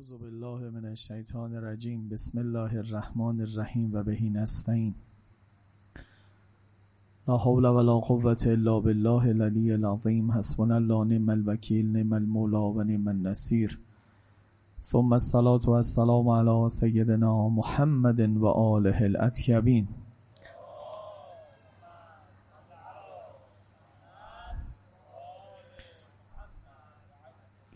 اعوذ بالله من الشیطان الرجیم. بسم الله الرحمن الرحیم و بهی نستعین. لا حول ولا قوة الا بالله العلی العظیم. حسبنا الله نعم الوکیل نعم المولا و نعم النصیر. ثم الصلاة والسلام على سیدنا محمد و آله الاطیبین.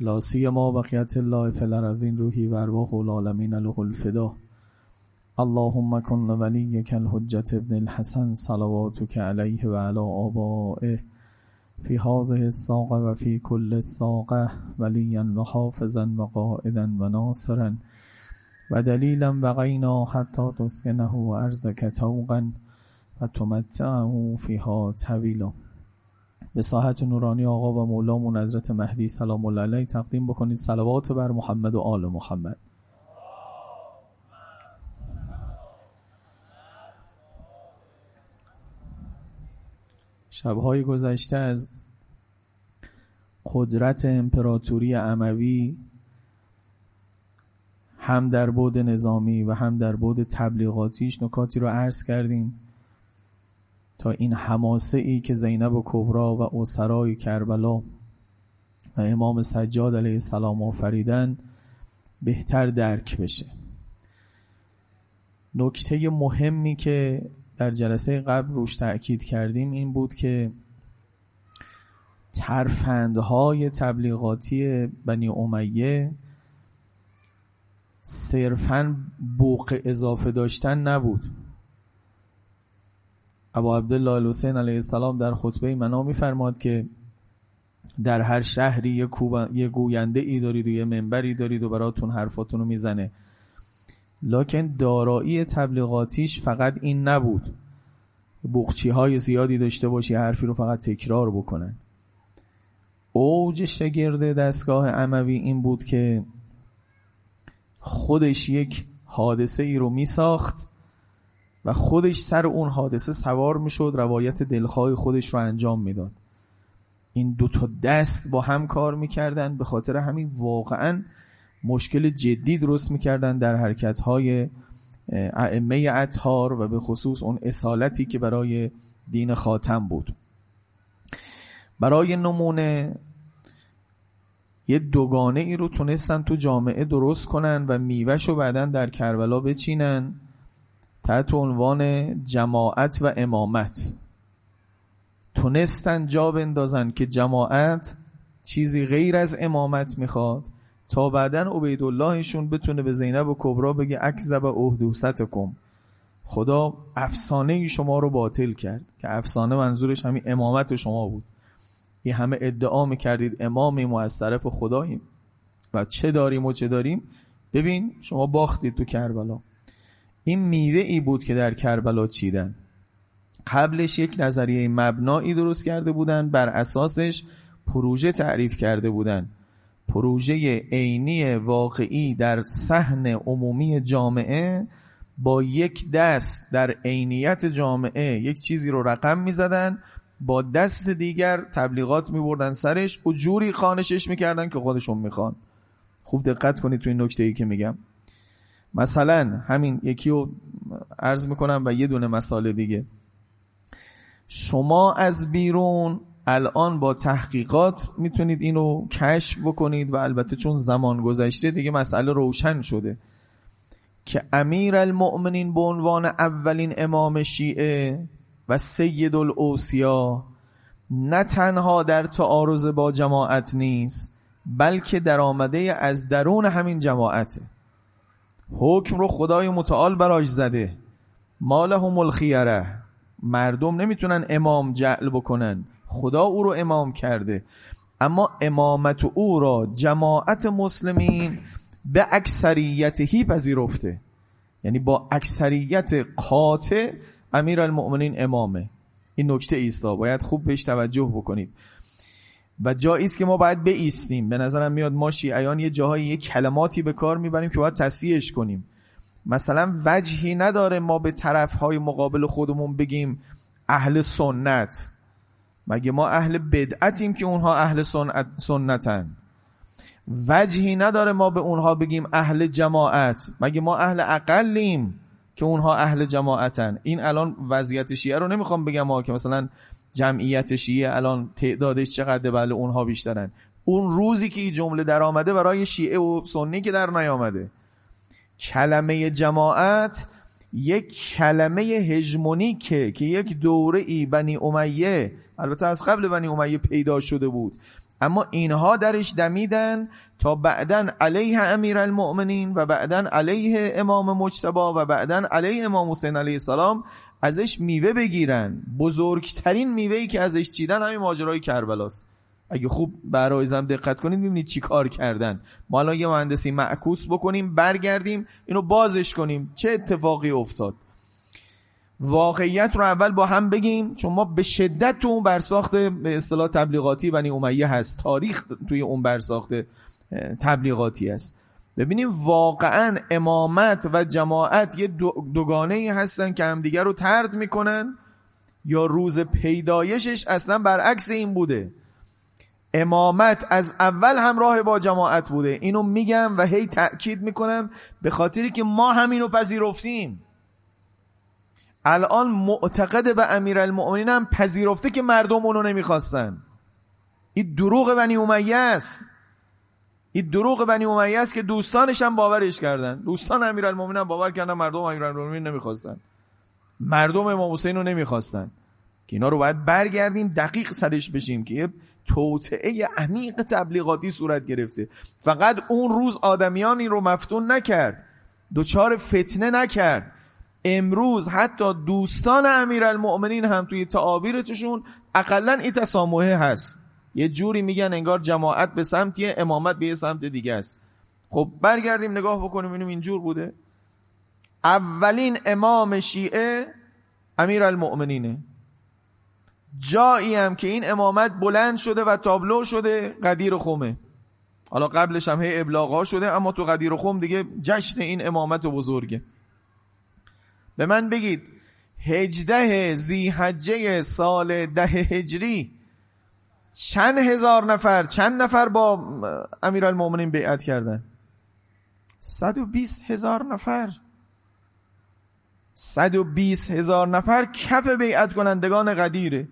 لا سیما بقیت الله فی الارضین روحی و ارواح العالمین له الفدا. اللهم کن ولیک الحجت ابن الحسن صلواتک علیه و علی آبائه. فی هذه الساقه و فی کل الساقه ولیا و حافظا و قائدا و ناصرا. و دلیلا و غینا حتی تسکنه ارزک توقا و تمتعه فیها طویلا. به ساحت نورانی آقا و مولامون حضرت مهدی سلام الله علیه تقدیم بکنید. صلوات بر محمد و آل محمد. شبهای گذشته از قدرت امپراتوری اموی هم در بود نظامی و هم در بود تبلیغاتیش نکاتی رو عرض کردیم. تا این حماسه ای که زینب و کبرا و اسرای کربلا و امام سجاد علیه السلام آفریدن بهتر درک بشه. نکته مهمی که در جلسه قبل روش تأکید کردیم این بود که ترفندهای تبلیغاتی بنی امیه صرفا بوق اضافه داشتن نبود. ابا عبدالله الحسین علیه السلام در خطبه منا میفرماد که در هر شهری یه, یه گوینده ای دارید و یه منبری دارید و براتون حرفاتون رو می‌زنه. لکن دارایی تبلیغاتیش فقط این نبود. بخچی های زیادی داشته باشی حرفی رو فقط تکرار بکنن. اوج شگرد دستگاه عموی این بود که خودش یک حادثه ای رو می ساخت و خودش سر اون حادثه سوار می‌شد روایت دلخواه خودش رو انجام می‌داد. این دو تا دست با هم کار می‌کردن به خاطر همین واقعا مشکل جدی درست می‌کردن در حرکت های ائمه اطهار و به خصوص اون اصالتی که برای دین خاتم بود. برای نمونه یه دوگانه ای رو تونستن تو جامعه درست کنن و میوش رو در کربلا بچینن. تحت عنوان جماعت و امامت. تونستن جا بندازن که جماعت چیزی غیر از امامت می‌خواد تا بعدا عبیداللهشون بتونه به زینب و کبرا بگه اکذب اهدوستکم. خدا افسانه شما رو باطل کرد که افسانه منظورش همین امامت شما بود. این همه ادعا می‌کردید امامیم و از طرف خداییم. و چه داریم و چه داریم؟ ببین شما باختید تو کربلا. این میوه ای بود که در کربلا چیدن. قبلش یک نظریه مبنایی درست کرده بودن بر اساسش پروژه تعریف کرده بودن. پروژه عینی واقعی در صحن عمومی جامعه با یک دست در عینیت جامعه یک چیزی رو رقم می‌زدن با دست دیگر تبلیغات میبردن سرش و جوری خانشش می‌کردن که خودشون می‌خوان. خوب دقت کنید تو این نکته ای که میگم. مثلا همین یکی رو عرض می‌کنم و یه دونه مسئله دیگه. شما از بیرون الان با تحقیقات می‌تونید اینو کشف بکنید و البته چون زمان گذشته دیگه مسئله روشن شده که امیر المؤمنین به عنوان اولین امام شیعه و سید الاوسیا نه تنها در تعارض با جماعت نیست بلکه در آمده از درون همین جماعته. حکم رو خدای متعال براش زده. مالهم الخیره. مردم نمی‌تونن امام جعل بکنن. خدا او رو امام کرده. اما امامت او را جماعت مسلمین به اکثریتهی پذیرفته. یعنی با اکثریت قاطع امیر المؤمنین امامه. این نکته ایستا. باید خوب بهش توجه بکنید. و جایی است که ما باید بیستیم به نظرم میاد ما شیعیان یه جاهایی یه کلماتی به کار می‌بریم که باید تصحیحش کنیم. مثلا وجهی نداره ما به طرفهای مقابل خودمون بگیم اهل سنت. مگه ما اهل بدعتیم که اونها اهل سنت سنتن؟ وجهی نداره ما به اونها بگیم اهل جماعت. مگه ما اهل اقلیم که اونها اهل جماعتن؟ این الان وضعیت شیعه رو نمی‌خوام بگم ما که مثلا جمعیت شیعه الان تعدادش چقدر بله اونها بیشترن. اون روزی که این جمله در آمده برای شیعه و سنی که در نیامده. کلمه جماعت یک کلمه هژمونیکه که یک دوره ای بنی امیه البته از قبل بنی امیه پیدا شده بود. اما اینها درش دمیدن تا بعدا علیه امیر المؤمنین و بعدا علیه امام مجتبا و بعدا علیه امام حسین علیه السلام ازش میوه بگیرن. بزرگترین میوهی که ازش چیدن همین ماجرای کربلاست. اگه خوب برایزم دقت کنید ببینید چی کار کردن. ما الان یه مهندسی معکوس بکنیم برگردیم اینو بازش کنیم. چه اتفاقی افتاد؟ واقعیت رو اول با هم بگیم چون ما به شدت تو اون برساخت به اصطلاح تبلیغاتی بنی امیه هست. تاریخ توی اون برساخت تبلیغاتی است ببینیم واقعا امامت و جماعت یه دوگانه هستن که همدیگر رو ترد می‌کنن یا روز پیدایشش اصلا برعکس این بوده. امامت از اول همراه با جماعت بوده. اینو میگم و هی تأکید می‌کنم به خاطری که ما همینو پذیرفتیم. الان معتقد به امیر المؤمنین هم پذیرفته که مردم اونو نمی‌خواستن. این دروغ بنی امیه است. این دروغ بنی امیه است که دوستانش هم باورش کردن. دوستان امیر المؤمنین هم باور کردن مردم امیر المؤمنین نمی‌خواستن. مردم امام حسین رو نمی‌خواستن. که اینا رو باید برگردیم دقیق سرش بشیم که یه توطعه عمیق تبلیغاتی صورت گرفته. فقط اون روز آدمیانی رو مفتون نکرد. دوچار فتنه نکرد. امروز حتی دوستان امیرالمؤمنین هم توی تعابیرتشون اقلا این تسامحه هست. یه جوری میگن انگار جماعت به سمتیه امامت به سمت دیگه است. خب برگردیم نگاه بکنیم ببینیم اینجور بوده. اولین امام شیعه امیرالمؤمنینه. جایی هم که این امامت بلند شده و تابلو شده قدیر خومه حالا قبلش هم هی ابلاغ شده اما تو قدیر خوم دیگه جشن این امامت بزرگه. به من بگید هجده زیحجه سال ده هجری چند هزار نفر چند نفر با امیرالمومنین بیعت کردن؟ صد و بیست هزار نفر. صد و بیست هزار نفر کف بیعت کنندگان قدیره.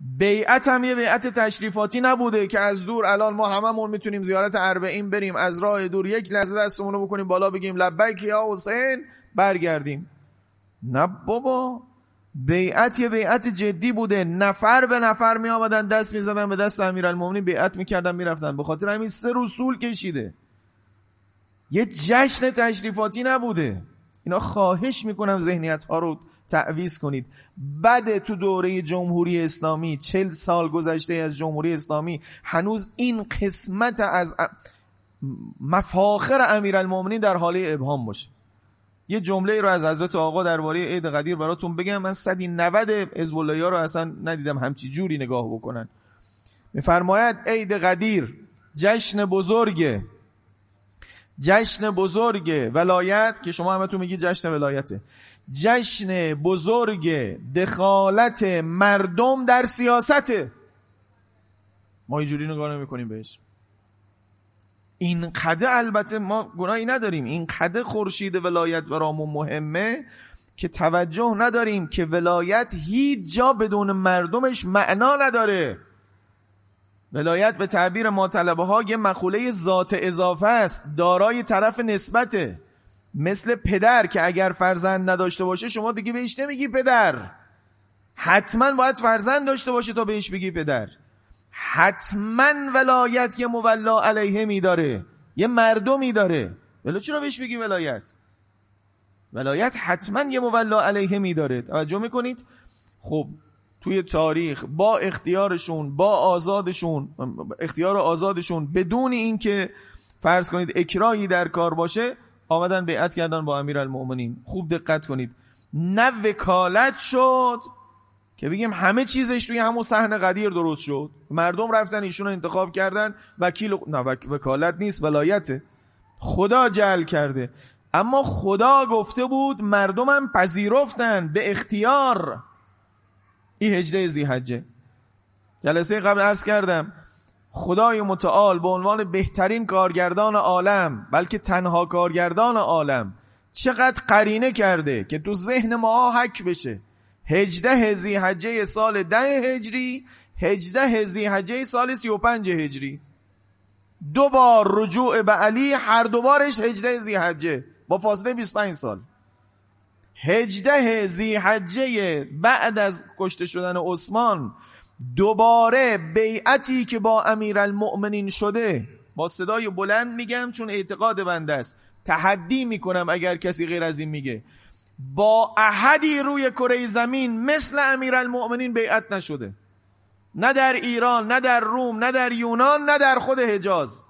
بیعت هم یه بیعت تشریفاتی نبوده که از دور الان ما هممون می‌تونیم زیارت اربعین بریم از راه دور یک لحظه دستمون رو بکنیم بالا بگیم لبیک یا حسین برگردیم. نه بابا. بیعت یه بیعت جدی بوده. نفر به نفر می آمدن دست می زدن به دست امیرالمومنین بیعت می‌کردن می‌رفتن. به خاطر همین سه روز طول کشیده. یه جشن تشریفاتی نبوده. اینا خواهش می‌کنم ذهنیت ها رو تعویز کنید. بعد تو دوره جمهوری اسلامی چل سال گذشته از جمهوری اسلامی هنوز این قسمت از مفاخر امیرالمومنین در حاله ابهام باشه. یه جمله رو از حضرت آقا درباره عید قدیر براتون بگم. من 190 حزب رو اصلا ندیدم همچی جوری نگاه بکنن. میفرماید عید قدیر جشن بزرگ جشن بزرگ ولایت که شما همتون میگید جشن ولایته. جشن بزرگ دخالت مردم در سیاسته. ما اینجوری نگاه نمی کنیم بهش. این قده البته ما گناهی نداریم. این قده خورشید ولایت برامون مهمه که توجه نداریم که ولایت هیچ جا بدون مردمش معنا نداره. ولایت به تعبیر ما طلبه ها یه مقوله ذات اضافه است دارای طرف نسبته. مثل پدر که اگر فرزند نداشته باشه شما دیگه بهش نمیگی پدر. حتما باید فرزند داشته باشه تا بهش بگی پدر. حتما ولایت یه مولا علیه میداره. یه مردمی داره. ولی چرا بهش بگی ولایت؟ ولایت حتما یه مولا علیه میداره. توجه می‌کنید؟ خب توی تاریخ با اختیارشون با آزادشون اختیار آزادشون بدون اینکه فرض کنید اکراهی در کار باشه آمدن بیعت کردن با امیر المؤمنین خوب دقت کنید. نه وکالت شد که بگیم همه چیزش توی همون صحنه قدیر درست شد. مردم رفتن ایشون رو انتخاب کردن. وکیل نه وکالت نیست ولایته. خدا جل کرده. اما خدا گفته بود مردمم پذیرفتن به اختیار. این هجده زی حجه جلسه قبل عرض کردم خدای متعال به عنوان بهترین کارگردان عالم بلکه تنها کارگردان عالم چقدر قرینه کرده که تو ذهن ما حک بشه. هجده هزی حجه سال ده هجری هجده هزی حجه سال سی و پنج هجری. دو بار رجوع به علی هر دوبارش هجده زی حجه با فاصله 25 سال. هجده زی حجه بعد از کشته شدن عثمان دوباره بیعتی که با امیرالمؤمنین شده. با صدای بلند میگم چون اعتقاد بنده است. تحدی می‌کنم اگر کسی غیر از این میگه. با احدی روی کره زمین مثل امیرالمؤمنین بیعت نشده. نه در ایران نه در روم نه در یونان نه در خود حجاز.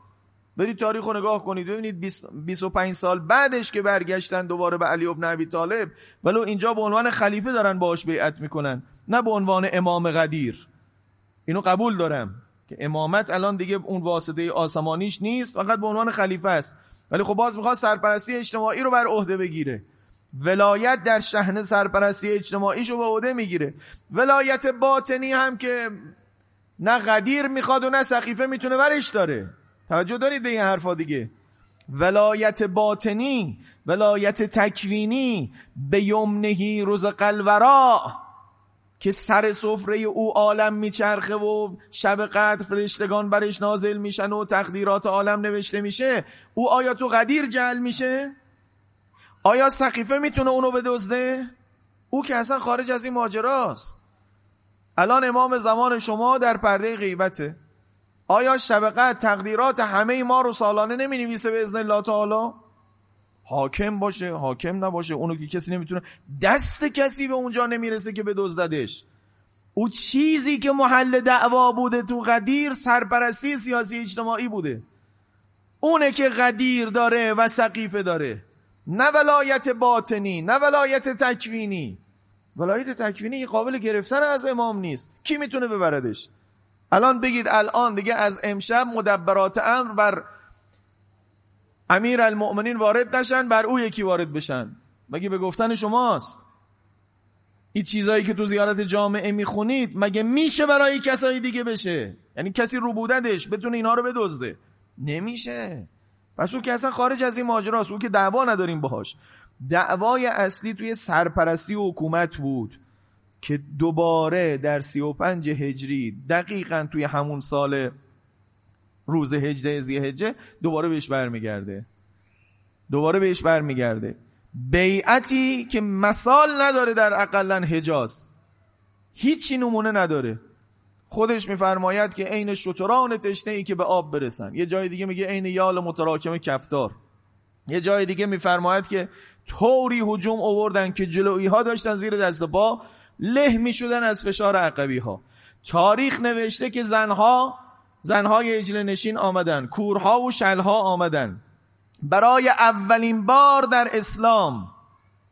برید تاریخ رو نگاه کنید. ببینید 25 سال بعدش که برگشتن دوباره به علی ابن ابی طالب ولو اینجا به عنوان خلیفه دارن باش بیعت می‌کنن نه به عنوان امام قدیر. اینو قبول دارم که امامت الان دیگه اون واسطه آسمانیش نیست فقط به عنوان خلیفه است. ولی خب باز می‌خواد سرپرستی اجتماعی رو بر عهده بگیره. ولایت در شهن سرپرستی اجتماعیشو به عهده می‌گیره. ولایت باطنی هم که نه قدیر می‌خواد و نه سخیفه می‌تونه برش داره. توجه دارید به این حرفا دیگه. ولایت باطنی ولایت تکوینی به یمنهی روز قلورا که سر سفره او عالم میچرخه و شب قدر فرشتگان برش نازل میشن و تقدیرات عالم نوشته میشه او آیا تو قدیر جل میشه؟ آیا سقیفه می‌تونه اونو بدزده؟ او که اصلا خارج از این ماجراست. الان امام زمان شما در پرده غیبته. آیا شب قدر تقدیرات همه ما رو سالانه نمی نویسه به ازن الله تعالی؟ حاکم باشه حاکم نباشه اونو که کسی نمی‌تونه دست کسی به اونجا نمی‌رسه که به دزددش او چیزی که محل دعوا بوده تو قدیر سرپرستی سیاسی اجتماعی بوده. اونه که قدیر داره و سقیفه داره. نه ولایت باطنی نه ولایت تکوینی. ولایت تکوینی قابل گرفتن از امام نیست. کی می‌تونه ببردش؟ الان بگید الان دیگه از امشب مدبرات امر بر امیر المؤمنین وارد نشن بر او یکی وارد بشن. مگه به گفتن شماست؟ این چیزایی که تو زیارت جامعه می‌خونید مگه میشه برای کسایی دیگه بشه؟ یعنی کسی رو بوددش بتونه اینا رو بدزده؟ نمیشه. پس او که اصلا خارج از این ماجراست او که دعوا نداریم باهاش. دعوای اصلی توی سرپرستی و حکومت بود که دوباره در سی و پنج هجری دقیقا توی همون سال روز هجده هجه دوباره بهش برمیگرده. دوباره بهش برمیگرده. بیعتی که مثال نداره در اقلا حجاز. هیچی نمونه نداره. خودش میفرماید که عین شتران تشنه ای که به آب برسن. یه جای دیگه میگه عین یال متراکم کفتار. یه جای دیگه میفرماید که طوری هجوم آوردن که جلویی ها داشتن زیر دست با له می‌شدن از فشار عقبی ها تاریخ نوشته که زنها زنهای اجل نشین آمدن. کورها و شلها آمدن. برای اولین بار در اسلام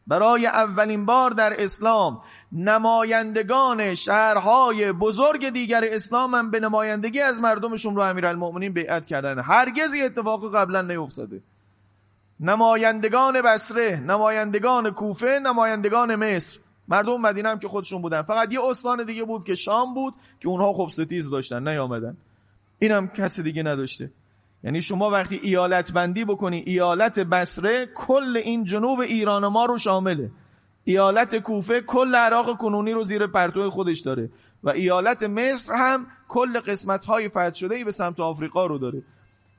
برای اولین بار در اسلام نمایندگان شهرهای بزرگ دیگر اسلام هم به نمایندگی از مردمشون رو امیرالمؤمنین بیعت کردن. هرگز اتفاق قبلا نیفتاده. نمایندگان بسره نمایندگان کوفه نمایندگان مصر. مردم مدینه هم که خودشون بودن. فقط یه استان دیگه بود که شام بود که اونها خب ستیز داشتن نیامدن. اینم کسی دیگه نداشته. یعنی شما وقتی ایالت بندی بکنی ایالت بسره کل این جنوب ایران ما رو شامله. ایالت کوفه کل عراق کنونی رو زیر پرتو خودش داره. و ایالت مصر هم کل قسمت های فتح شده ای به سمت آفریقا رو داره.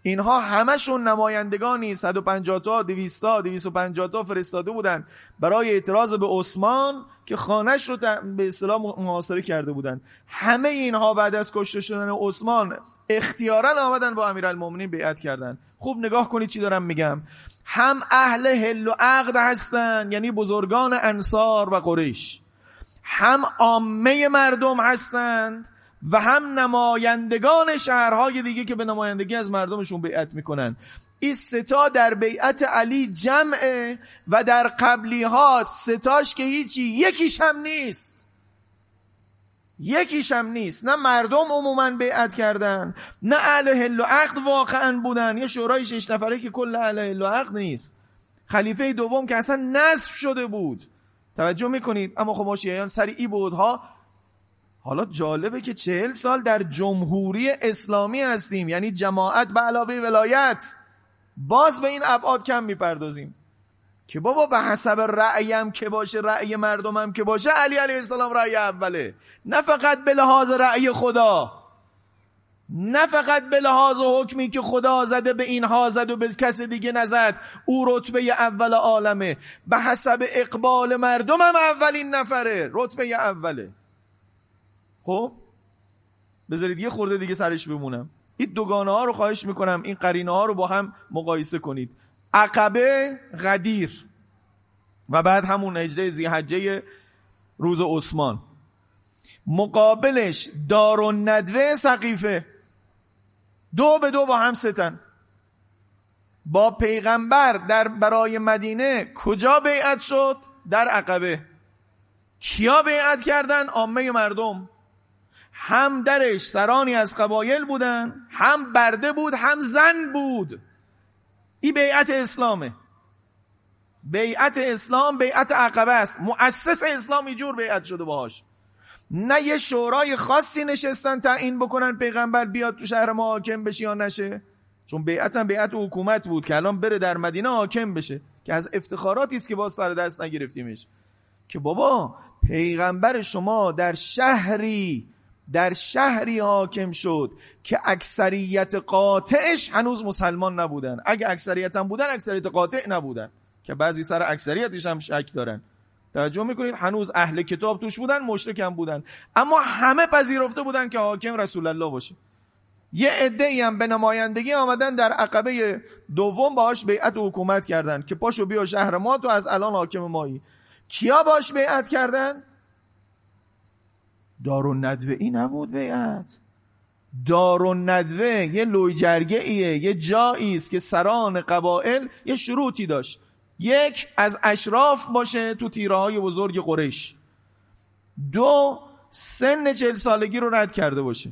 اینها همشون نمایندگانی. 150 تا 200 تا 250 تا فرستاده بودن برای اعتراض به عثمان که خانش رو به اصطلاح محاصره کرده بودن. همه اینها بعد از کشته شدن عثمان اختیارا آمدن با امیرالمومنین بیعت کردن. خوب نگاه کنید چی دارم میگم. هم اهل حل و عقد هستن یعنی بزرگان انصار و قریش. هم عامه مردم هستند. و هم نمایندگان شهرهای دیگه که به نمایندگی از مردمشون بیعت می‌کنن. این ستا در بیعت علی جمعه و در قبلی ها ستاش که هیچی یکیش هم نیست. یکیش هم نیست. نه مردم عموما بیعت کردن نه اهل حل و عقد واقعا بودن. یه شورای شش نفره که کل اهل حل و عقد نیست. خلیفه دوم که اصلا نصف شده بود. توجه می‌کنید؟ اما خب سری ای بودها. حالا جالبه که چهل سال در جمهوری اسلامی هستیم یعنی جماعت به علاوه ولایت. باز به این ابعاد کم می‌پردازیم. که بابا به حسب رأیم که باشه رأی مردمم که باشه علی علیه السلام رأی اوله. نه فقط به لحاظ رأی خدا. نه فقط به لحاظ حکمی که خدا زده به اینها زد و به کس دیگه نزد. او رتبه اول عالمه. به حسب اقبال مردمم اولین نفره رتبه اوله. خب بذارید یه خورده دیگه سرش بمونم. این دوگانه ها رو خواهش می‌کنم این قرینه ها رو با هم مقایسه کنید. عقبه غدیر و بعد همون نجده زیحجه روز عثمان. مقابلش دار و ندوه سقیفه دو به دو با هم ستن. با پیغمبر در برای مدینه کجا بیعت شد؟ در عقبه. کیا بیعت کردن؟ عامه مردم. هم درش سرانی از قبایل بودن هم برده بود هم زن بود. این بیعت اسلامه. بیعت اسلام بیعت عقبه است. مؤسس اسلام اینجور بیعت شده باهاش. نه یه شورای خاصی نشستن تعیین بکنن پیغمبر بیاد تو شهر ما حاکم بشه یا نشه. چون بیعت هم بیعت حکومت بود که الان بره در مدینه حاکم بشه که از افتخاراتی است که باز سر دست نگرفتیمش. که بابا پیغمبر شما در شهری در شهری حاکم شد که اکثریت قاطعش هنوز مسلمان نبودن. اگه اکثریت هم بودن اکثریت قاطع نبودن. که بعضی سر اکثریتش هم شک دارن. توجه می‌کنید؟ هنوز اهل کتاب توش بودن مشرک هم بودن. اما همه پذیرفته بودن که حاکم رسول الله باشه. یه عده هم به نمایندگی آمدن در عقبه دوم باهاش بیعت حکومت کردن که پاشو بیا شهر ما تو از الان حاکم مایی. کیا باش بیعت کردن؟ دار و ندوه ای نبود بیعت. دار و ندوه یه لوی جرگه ایه یه جایی است که سران قبائل یه شروطی داشت. یک از اشراف باشه تو تیره های بزرگ قریش. دو سن چل سالگی رو رد کرده باشه.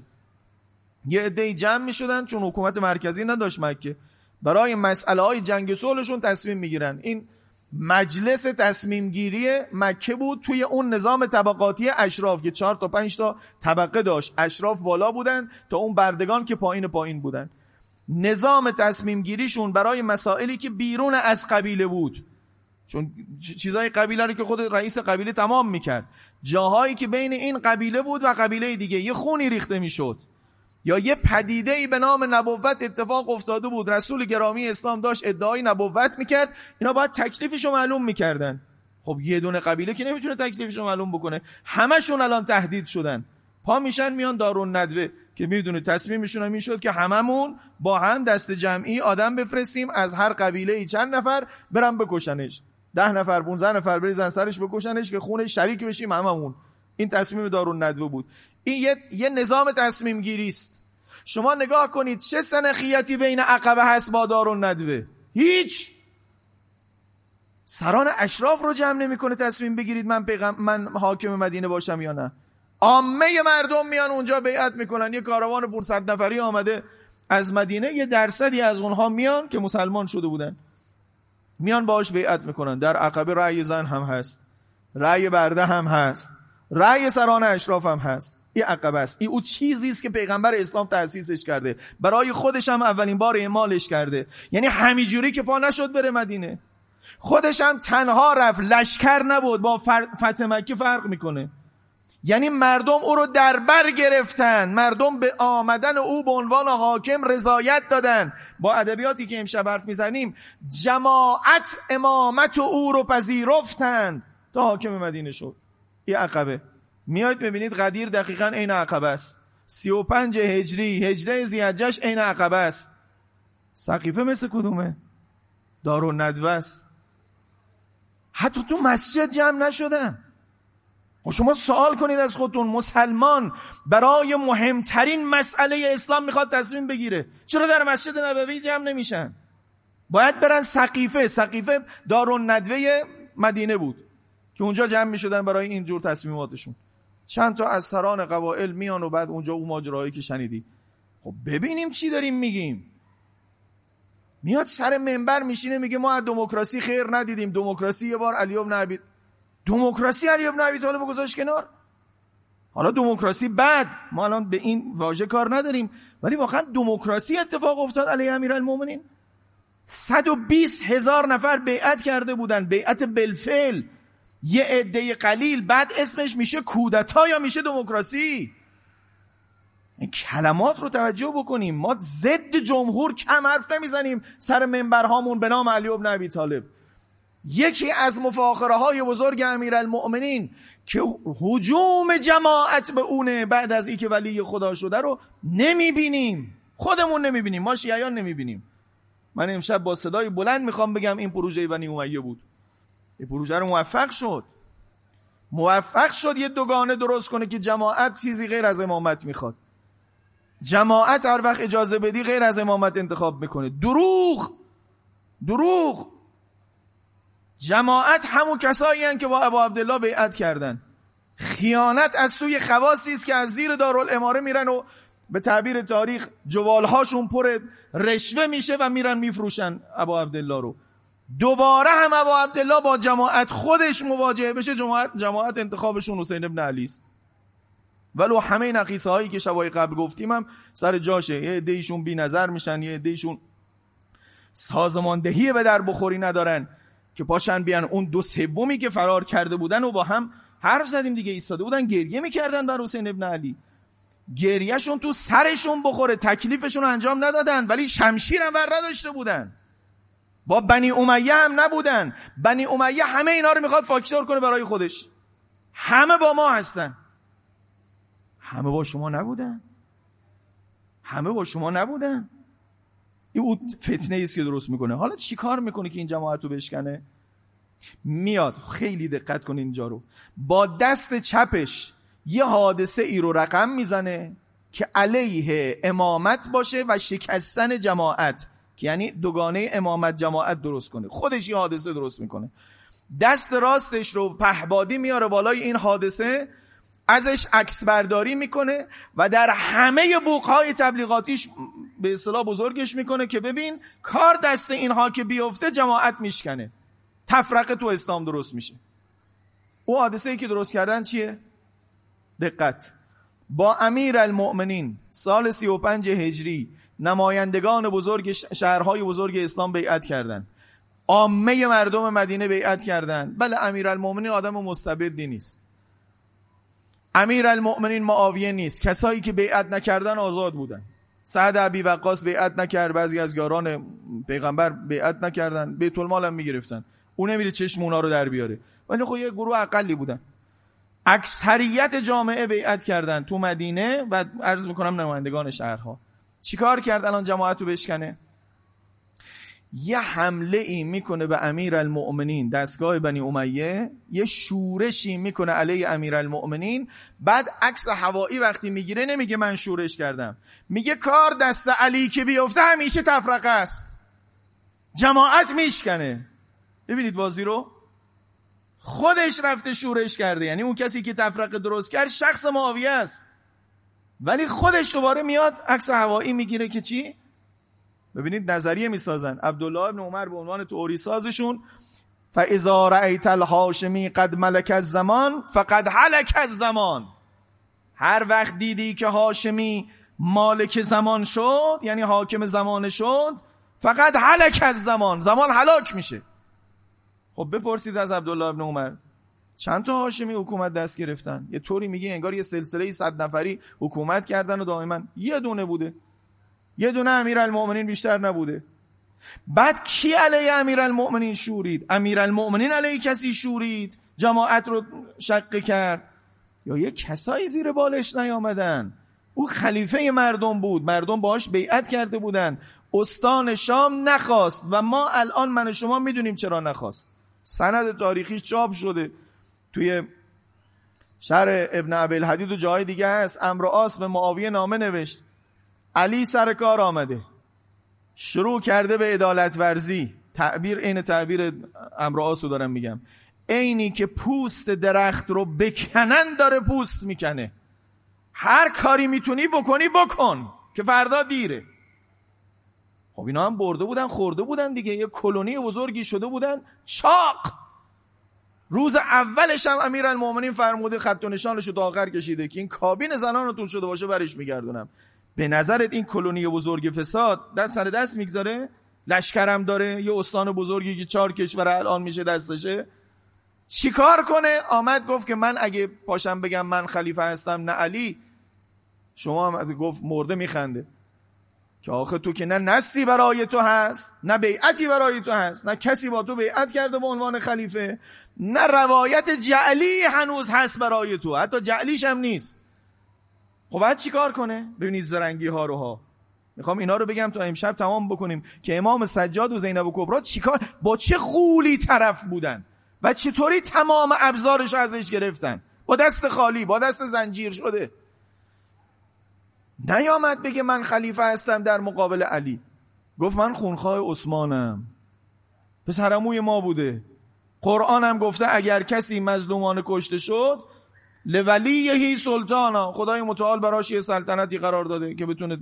یه عده جمع می شدن چون حکومت مرکزی نداشت مکه. برای مسئله های جنگ صلحشون تصمیم می‌گیرن این مجلس تصمیم گیری مکه بود توی اون نظام طبقاتی اشراف که چهار تا پنج تا طبقه داشت. اشراف بالا بودن تا اون بردگان که پایین پایین بودن. نظام تصمیم گیریشون برای مسائلی که بیرون از قبیله بود. چون چیزای قبیله رو که خود رئیس قبیله تمام می‌کرد. جاهایی که بین این قبیله بود و قبیله دیگه. یه خونی ریخته می‌شد. یا یه پدیده ای به نام نبوت اتفاق افتاده بود. رسول گرامی اسلام داشت ادعای نبوت می‌کرد. اینا باید تکلیفش رو معلوم می‌کردن. خب یه دونه قبیله که نمی‌تونه تکلیفش رو معلوم بکنه. همشون الان تهدید شدن. پا میشن میان دارون ندوه که می‌دونه تصمیمشون هم می‌شد که هممون با هم دست جمعی آدم بفرستیم از هر قبیله ای چند نفر برن بکشنش. ده نفر 15 نفر بریزن سرش بکشنش که خونش شریک بشیم هممون. این تصمیم دارون ندوه بود. این یه, یه نظام تصمیم گیری است. شما نگاه کنید چه سنخیتی بین عقبه هست با دارون ندوه. هیچ! سران اشراف رو جمع نمی‌کنه تصمیم بگیرید من پیغم من حاکم مدینه باشم یا نه. عامه مردم میان اونجا بیعت می‌کنن. یه کاروان 500 نفری آمده از مدینه. یه درصدی از اونها میان که مسلمان شده بودن. میان باش بیعت می‌کنن. در عقبه رأی زن هم هست. رأی برده هم هست. رأی سران اشراف هم هست. این عقبه است. این او چیزی است که پیغمبر اسلام تأسیسش کرده. برای خودش هم اولین بار اعمالش کرده. یعنی همینجوری که پا نشد بره مدینه. خودش هم تنها رفت. لشکر نبود. با فتح مکه فرق می‌کنه. یعنی مردم او رو در بر گرفتن. مردم به آمدن او به عنوان حاکم رضایت دادن. با ادبیاتی که امشب حرف می‌زنیم جماعت امامت او رو پذیرفتند تا حاکم مدینه شد. این عقبه. میاد ببینید قدیر دقیقا عین عقبه است. سی و پنج هجری هجره زیادجش عین عقبه است. سقیفه مثل کدومه؟ دارو ندوه است. حتی تو مسجد جمع نشدن. و شما سوال کنید از خودتون مسلمان برای مهمترین مسئله اسلام می‌خواد تصمیم بگیره. چرا در مسجد نبوی جمع نمیشن؟ باید برن سقیفه. سقیفه دارون ندوه مدینه بود که اونجا جمع می‌شدن برای این جور تصمیماتشون. چند تا از سران قبائل میان و بعد اونجا اون ماجرایی که شنیدی. خب ببینیم چی داریم میگیم. میاد سر منبر میشینه میگه ما از دموکراسی خیر ندیدیم. دموکراسی یه بار علی ابن دموکراسی علی ابن ابی طالب گذاشت کنار. حالا دموکراسی بد. ما الان به این واژه کار نداریم. ولی واقعا دموکراسی اتفاق افتاد علیه امیرالمومنین. 120 هزار نفر بیعت کرده بودن. بیعت بلفل. یه عده قلیل بعد اسمش میشه کودتا یا میشه دموکراسی؟ این کلمات رو توجه بکنیم. ما ضد جمهور کم حرف نمی‌زنیم. سر منبرهامون به نام علی ابن ابی طالب. یکی از مفاخره های بزرگ امیرالمؤمنین که حجوم جماعت به اونه بعد از اینکه ولی خدا شده رو نمی‌بینیم. خودمون نمی‌بینیم. ما شیعیان نمی‌بینیم. من امشب با صدای بلند می‌خوام بگم این پروژه بنی امیه بود. این پروژه رو موفق شد. موفق شد یه دوگانه درست کنه که جماعت چیزی غیر از امامت می‌خواد. جماعت هر وقت اجازه بدی غیر از امامت انتخاب می‌کنه. دروغ! دروغ! جماعت همون کسایی هن که با ابا عبدالله بیعت کردن. خیانت از سوی خواصی است که از زیر دارالاماره میرن و به تعبیر تاریخ جوالهاشون پر رشوه میشه و میرن میفروشن ابا عبدالله رو. دوباره هم ابا عبدالله با جماعت خودش مواجه بشه. جماعت, جماعت انتخابشون حسین ابن علی است. ولو همه نقیصه هایی که شبای قبل گفتیم هم سر جاشه. یه عدهشون بی نظر میشن یه عدهشون سازماندهی به در بخوری ندارن که پاشن بیان. اون دو سومی که فرار کرده بودن و با هم حرف زدیم دیگه ایستاده بودن گریه می‌کردن بر حسین ابن علی. گریهشون تو سرشون بخوره تکلیفشون انجام ندادن ولی شمشیر هم ور نداشته بودن. با بنی امیه هم نبودن. بنی امیه همه اینا رو می‌خواد فاکتور کنه برای خودش. همه با ما هستن. همه با شما نبودن. همه با شما نبودن. این بود فتنه است که درست می‌کنه. حالا چی کار می‌کنه که این جماعت رو بشکنه؟ میاد. خیلی دقت کن اینجا رو. با دست چپش یه حادثه ای رو رقم می‌زنه که علیه امامت باشه و شکستن جماعت. که یعنی دوگانه امامت جماعت درست کنه. خودش یه حادثه درست می‌کنه. دست راستش رو پهبادی میاره بالای این حادثه ازش عکس برداری می‌کنه و در همه بوقهای تبلیغاتیش به اصطلاح بزرگش می‌کنه که ببین کار دست اینها که بیفته جماعت میشکنه. تفرقه تو اسلام درست میشه. او حادثه ای که درست کردن چیه؟ دقت. با امیر المؤمنین سال 35 هجری نمایندگان بزرگ شهرهای بزرگ اسلام بیعت کردند عامه مردم مدینه بیعت کردند بله امیر المؤمنین آدم مستبدی نیست. امیر المؤمنین معاویه نیست. کسایی که بیعت نکردن آزاد بودن. سعد عبی وقاص بیعت نکرد. بعضی از یاران پیغمبر بیعت نکردن. بیت المال هم می‌گرفتن. اون نمیره چشم اونا رو در بیاره. ولی خب یه گروه اقلی بودن. اکثریت جامعه بیعت کردن تو مدینه و عرض می‌کنم نمایندگان شهرها. چیکار کرد الان جماعت رو بشکنه؟ یه حمله ای می‌کنه به امیر المؤمنین دستگاه بنی امیه یه شورشی می‌کنه علیه امیر المؤمنین بعد عکس هوایی وقتی می‌گیره نمیگه من شورش کردم. میگه کار دست علی که بیفته همیشه تفرقه است. جماعت میشکنه. ببینید بازی رو. خودش رفته شورش کرده. یعنی اون کسی که تفرقه درست کرد شخص معاویه است. ولی خودش دوباره میاد عکس هوایی می‌گیره که چی؟ ببینید نظریه می‌سازن. عبدالله ابن عمر به عنوان توری سازشون فاذا رأیت الهاشمی قد ملک الزمان فقد هلک الزمان. هر وقت دیدی که هاشمی مالک زمان شد یعنی حاکم زمان شد فقط هلک از زمان زمان هلاک میشه. خب بپرسید از عبدالله ابن عمر. چند تا هاشمی حکومت دست گرفتن؟ یه طوری میگه انگار یه سلسله صد نفری حکومت کردن و دائما یه دونه بوده. یه دونه امیر المؤمنین بیشتر نبوده. بعد کی علیه امیر المؤمنین شورید؟ امیر المؤمنین علیه کسی شورید؟ جماعت رو شقه کرد. یا یه کسایی زیر بالش نیامدن؟ او خلیفه مردم بود. مردم باش بیعت کرده بودن. استان شام نخواست و ما الان من و شما می‌دونیم چرا نخواست. سند تاریخی چاپ شده. توی شهر ابن عبیل حدید و جای دیگه هست. امر آس به معاویه نامه نوشت. علی سر کار آمده. شروع کرده به ادالت ورزی. تعبیر این تعبیر امر آس رو دارم میگم. اینی که پوست درخت رو بکنن داره پوست می‌کنه. هر کاری می‌تونی بکنی بکن که فردا دیره. خب اینا هم برده بودن خورده بودن دیگه. یه کلونی بزرگی شده بودن. چاق! روز اولش هم امیرالمومنین فرموده خط و نشانش رو آخر کشیده که این کابین زنان رو طول شده باشه برش میگردونم. به نظرت این کلونی بزرگ فساد دست سر دست می‌گذاره؟ لشکرم داره؟ یه استان بزرگی که چهار کشور الان میشه دستشه؟ چیکار کنه؟ آمد گفت که من اگه پاشم بگم من خلیفه هستم نه علی. شما هم گفت مرده میخنده. که آخه تو که نه نسی برای تو هست نه بیعتی برای تو هست نه کسی با تو بیعت کرده به عنوان خلیفه. نه روایت جعلی هنوز هست برای تو حتی جعلیش هم نیست. خب بعد چی کار کنه؟ ببینید زرنگی ها رو ها می‌خوام اینا رو بگم تا امشب تمام بکنیم که امام سجاد و زینب و کبرا چیکار با چه خولی طرف بودن؟ و چطوری تمام ابزارش ازش گرفتن؟ با دست خالی با دست زنجیر شده. نیامد بگه من خلیفه هستم در مقابل علی. گفت من خونخواه عثمانم. پسرموی ما بوده. قرآن هم گفته اگر کسی مظلومان کشته شد لولیهی سلطانا. خدای متعال براش یه سلطنتی قرار داده که بتونه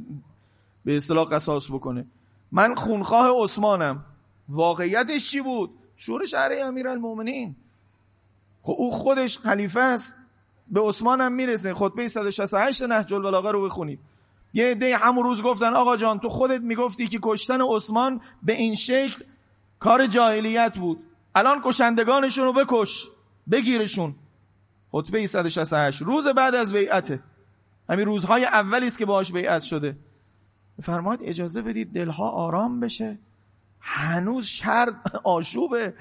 به اصطلاح قصاص بکنه. من خونخواه عثمانم. واقعیتش چی بود؟ شورش شهر المومنین خب او خودش خلیفه است. به عثمان هم می‌رسه. خطبه 168 نهج البلاغه رو بخونید. یه عده همون روز گفتن آقا جان تو خودت می‌گفتی که کشتن عثمان به این شکل کار جاهلیت بود. الان کشندگانشون رو بکش بگیرشون. خطبه 168 روز بعد از بیعته. همین روزهای اولی است که باهاش بیعت شده. فرماید اجازه بدید دلها آرام بشه. هنوز شر آشوبه.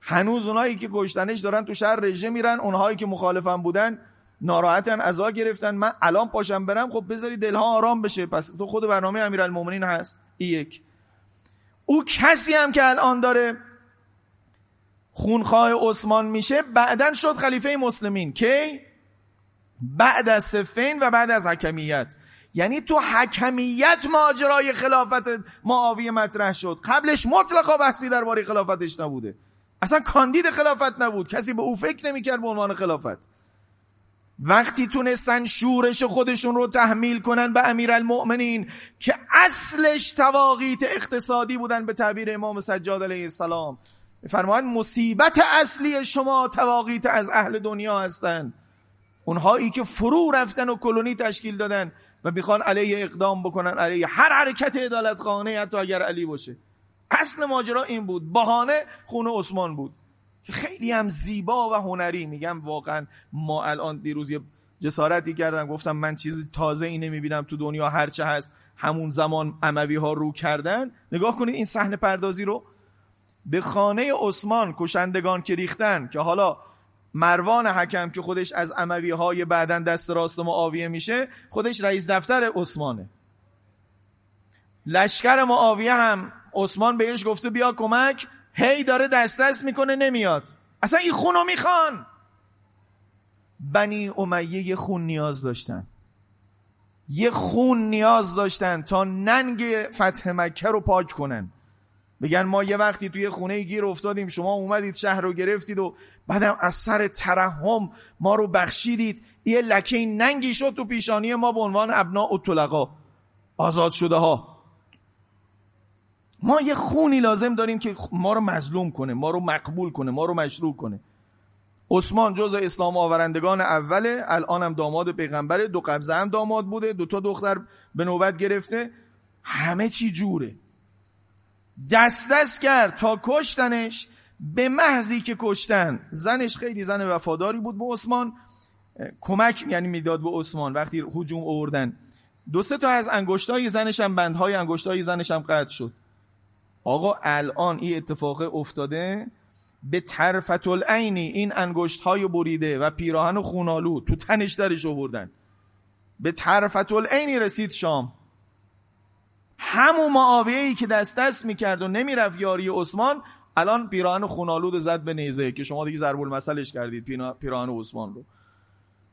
هنوز اونایی که کشتنش دارن تو شهر رژه میرن اونهایی که مخالفن بودن ناراحتن ازا گرفتن. من الان پاشم برم خب بذاری دلها آرام بشه. پس تو خود برنامه امیرالمومنین هست. ای یک. او کسی هم که الان داره خونخواه عثمان میشه بعدا شد خلیفه مسلمین. کی؟ بعد از سفین و بعد از حکمیت. یعنی تو حکمیت ماجرای خلافت معاویه مطرح شد. قبلش مطلقا بحثی درباره خلافتش نبوده. اصلا کاندید خلافت نبود. کسی به او فکر نمی‌کرد به عنوان خلافت. وقتی تونستن شورش خودشون رو تحمیل کنن به امیرالمؤمنین که اصلش تواقیت اقتصادی بودن به تعبیر امام سجاد علیه السلام. فرمایند مصیبت اصلی شما تواقیت از اهل دنیا هستند اونهایی که فرو رفتن و کلونی تشکیل دادن و می‌خوان علیه اقدام بکنن علیه هر حرکت عدالت خانه حتی اگر علی باشه. اصل ماجرا این بود. بهانه خونه عثمان بود. که خیلی هم زیبا و هنری. میگم واقعا ما الان دیروز یه جسارتی کردم. گفتم من چیز تازه ای نمی‌بینم تو دنیا هرچه هست. همون زمان اموی ها رو کردن. نگاه کنید این صحنه پردازی رو. به خانه عثمان کشندگان که ریختن که حالا مروان حکم که خودش از اموی های بعدن دست راست معاویه میشه خودش رئیس دفتر عثمانه. لشکر معاویه هم عثمان بهش گفته بیا کمک هی داره دست دست می‌کنه نمیاد. اصلا این خونو می‌خوان. بنی امیه یه خون نیاز داشتن. یه خون نیاز داشتن تا ننگ فتح مکه رو پاک کنن. بگن ما یه وقتی توی خونه گیر افتادیم شما اومدید شهر رو گرفتید و بعدم از سر ترحم ما رو بخشیدید. یه لکه ننگی شد تو پیشانی ما به عنوان ابنا و آزاد شده ها ما یه خونی لازم داریم که ما رو مظلوم کنه ما رو مقبول کنه ما رو مشروع کنه. عثمان جز اسلام آورندگان اوله الان هم داماد پیغمبره دو قبضه هم داماد بوده دو تا دختر به نوبت گرفته. همه چی جوره. دست دست کرد تا کشتنش به محضی که کشتن. زنش خیلی زن وفاداری بود به عثمان. کمک یعنی می‌داد به عثمان وقتی هجوم آوردن. دو سه تا از انگشتای زنش هم بندهای انگشتای زنش هم قطع شد. آقا الان این اتفاق افتاده به طرفت العینی این انگشت های بریده و پیراهن خونالو تو تنش درش آوردن. به طرفت العینی رسید شام. همون معاویه ای که دست دست می‌کرد و نمی‌رفت یاری عثمان الان پیراهن خونالود زد به نیزه که شما دیگه ضرب المثلش کردید پیراهن عثمان رو.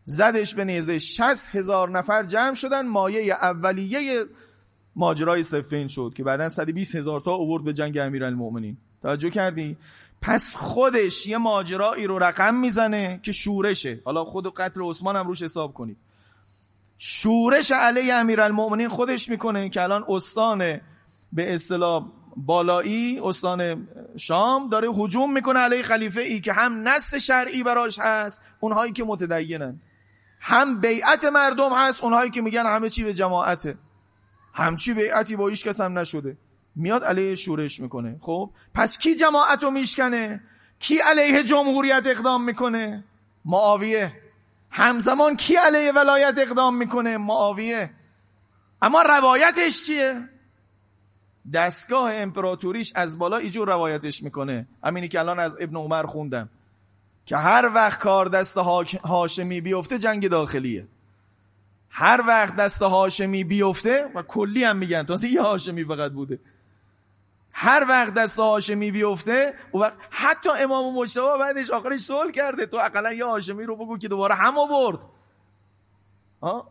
زدش به نیزه 60 هزار نفر جمع شدن مایه اولیه ماجرای سفین شد که بعدا 120 هزار تا اوورد به جنگ امیرالمومنین توجه کردی پس خودش یه ماجرایی رو رقم می‌زنه که شورشه. حالا خود قتل عثمان هم روش حساب کنید. شورش علیه امیرالمومنین خودش می‌کنه که الان استان به اصطلاح بالایی استان شام داره حجوم می‌کنه علیه خلیفه ای که هم نص شرعی براش هست اونهایی که متدینن. هم بیعت مردم هست اونهایی که میگن همه چی به جماعته. همچی بیعتی با هیچ کس هم نشده. میاد علیه شورش می‌کنه. خب؟ پس کی جماعت رو میشکنه؟ کی علیه جمهوریت اقدام می‌کنه؟ معاویه. همزمان کی علیه ولایت اقدام می‌کنه؟ معاویه. اما روایتش چیه؟ دستگاه امپراتوریش از بالا ایجور روایتش می‌کنه. همینی که الان از ابن عمر خوندم. که هر وقت کار دست هاشمی بیفته جنگ داخلیه. هر وقت دست هاشمی بیفته و کلی هم میگن. تو یه هاشمی فقط بوده. هر وقت دست هاشمی بیفته و وقت حتی امام مجتبی بعدش آخرش صلح کرده. تو اقلا یه هاشمی رو بگو که دوباره هم آورد.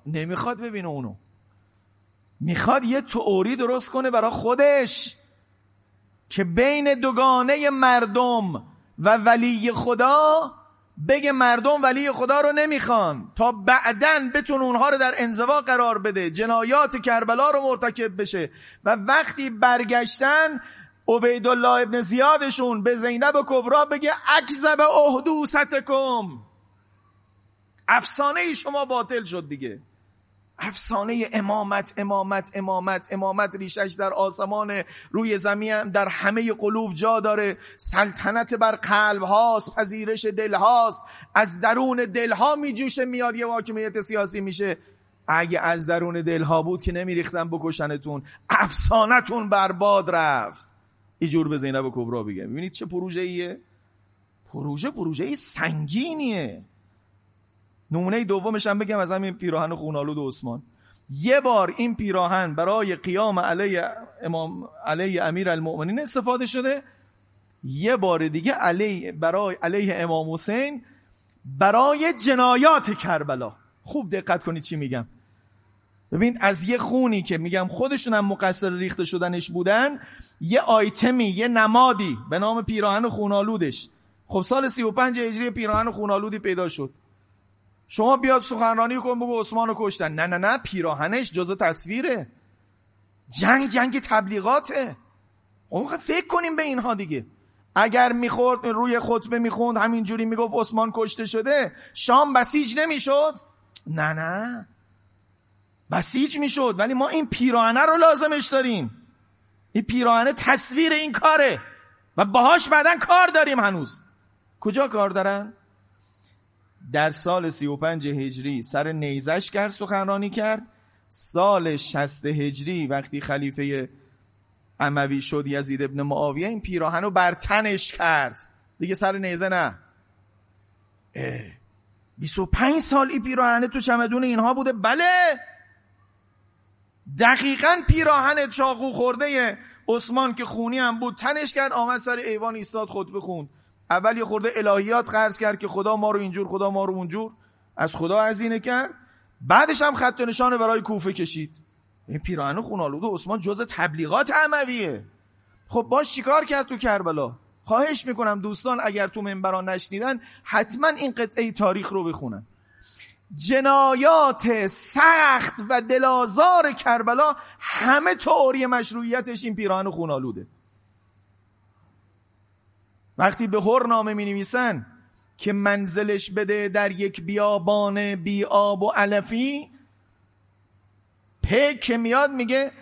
نمی‌خواد ببینه اونو. می‌خواد یه تئوری درست کنه برای خودش که بین دوگانه مردم و ولی خدا بگه مردم ولی خدا رو نمی‌خوان. تا بعدن بتون اونها رو در انزوا قرار بده. جنایات کربلا رو مرتکب بشه. و وقتی برگشتن عبیدالله ابن زیادشون به زینب کبرا بگه اکذب اهدوستکم. افسانه شما باطل شد دیگه. افسانه امامت امامت امامت امامت ریشش در آسمان روی زمین در همه قلوب جا داره. سلطنت بر قلب هاست پذیرش دل هاست. از درون دل ها میجوشه میاد یه واکمیت سیاسی میشه. اگه از درون دل ها بود که نمیریختن بکشنتون افسانتون برباد رفت. ایجور به زینب کبرا بگه ببینید چه پروژه ایه پروژه پروژه ای سنگینیه. نمونه دومش هم بگم از همین پیراهن خونالود عثمان. یه بار این پیراهن برای قیام علیه امام علیه امیر المؤمنین استفاده شده. یه بار دیگه علیه برای علیه امام حسین برای جنایات کربلا. خوب دقت کنید چی میگم. ببین از یه خونی که میگم خودشون هم مقصر ریخته شدنش بودن یه آیتمی یه نمادی به نام پیراهن خونالودش. خب سال 35 هجری پیراهن خونالودی پیدا شد. شما بیاد سخنرانی کن بگو عثمان رو کشتن. نه نه نه پیراهنش جزء تصویره. جنگ جنگ تبلیغاته. خب فکر کنیم به اینها دیگه. اگر می‌خورد روی خطبه می‌خوند همینجوری می‌گفت عثمان کشته شده شام بسیج نمی‌شد؟ نه نه. بسیج می‌شد ولی ما این پیراهنه رو لازمش داریم. این پیراهنه تصویر این کاره. و باهاش بعدا کار داریم هنوز. کجا کار دارن؟ در سال 35 هجری سر نیزش کرد سخنرانی کرد. سال 60 هجری وقتی خلیفه اموی شد یزید ابن معاویه این پیراهن رو بر تنش کرد. دیگه سر نیزه نه. 25 سال این پیراهن تو چمدون اینها بوده؟ بله! دقیقا پیراهن چاقو خورده عثمان که خونی هم بود تنش کرد آمد سر ایوان ایستاد خطبه خوند. اول یه خورده الهیات خرج کرد که خدا ما رو اینجور خدا ما رو اونجور. از خدا عزینه کرد. بعدش هم خط و نشان برای کوفه کشید. این پیراهن خونالود عثمان جز تبلیغات عمویه. خب باش چیکار کرد تو کربلا؟ خواهش می‌کنم دوستان اگر تو منبران نشنیدن حتما این قطعه تاریخ رو بخونن. جنایات سخت و دلازار کربلا همه تئوری مشروعیتش این پیراهن خونالوده. وقتی به هر نامه می نویسن که منزلش بده در یک بیابان بی آب و علفی پک که میاد میگه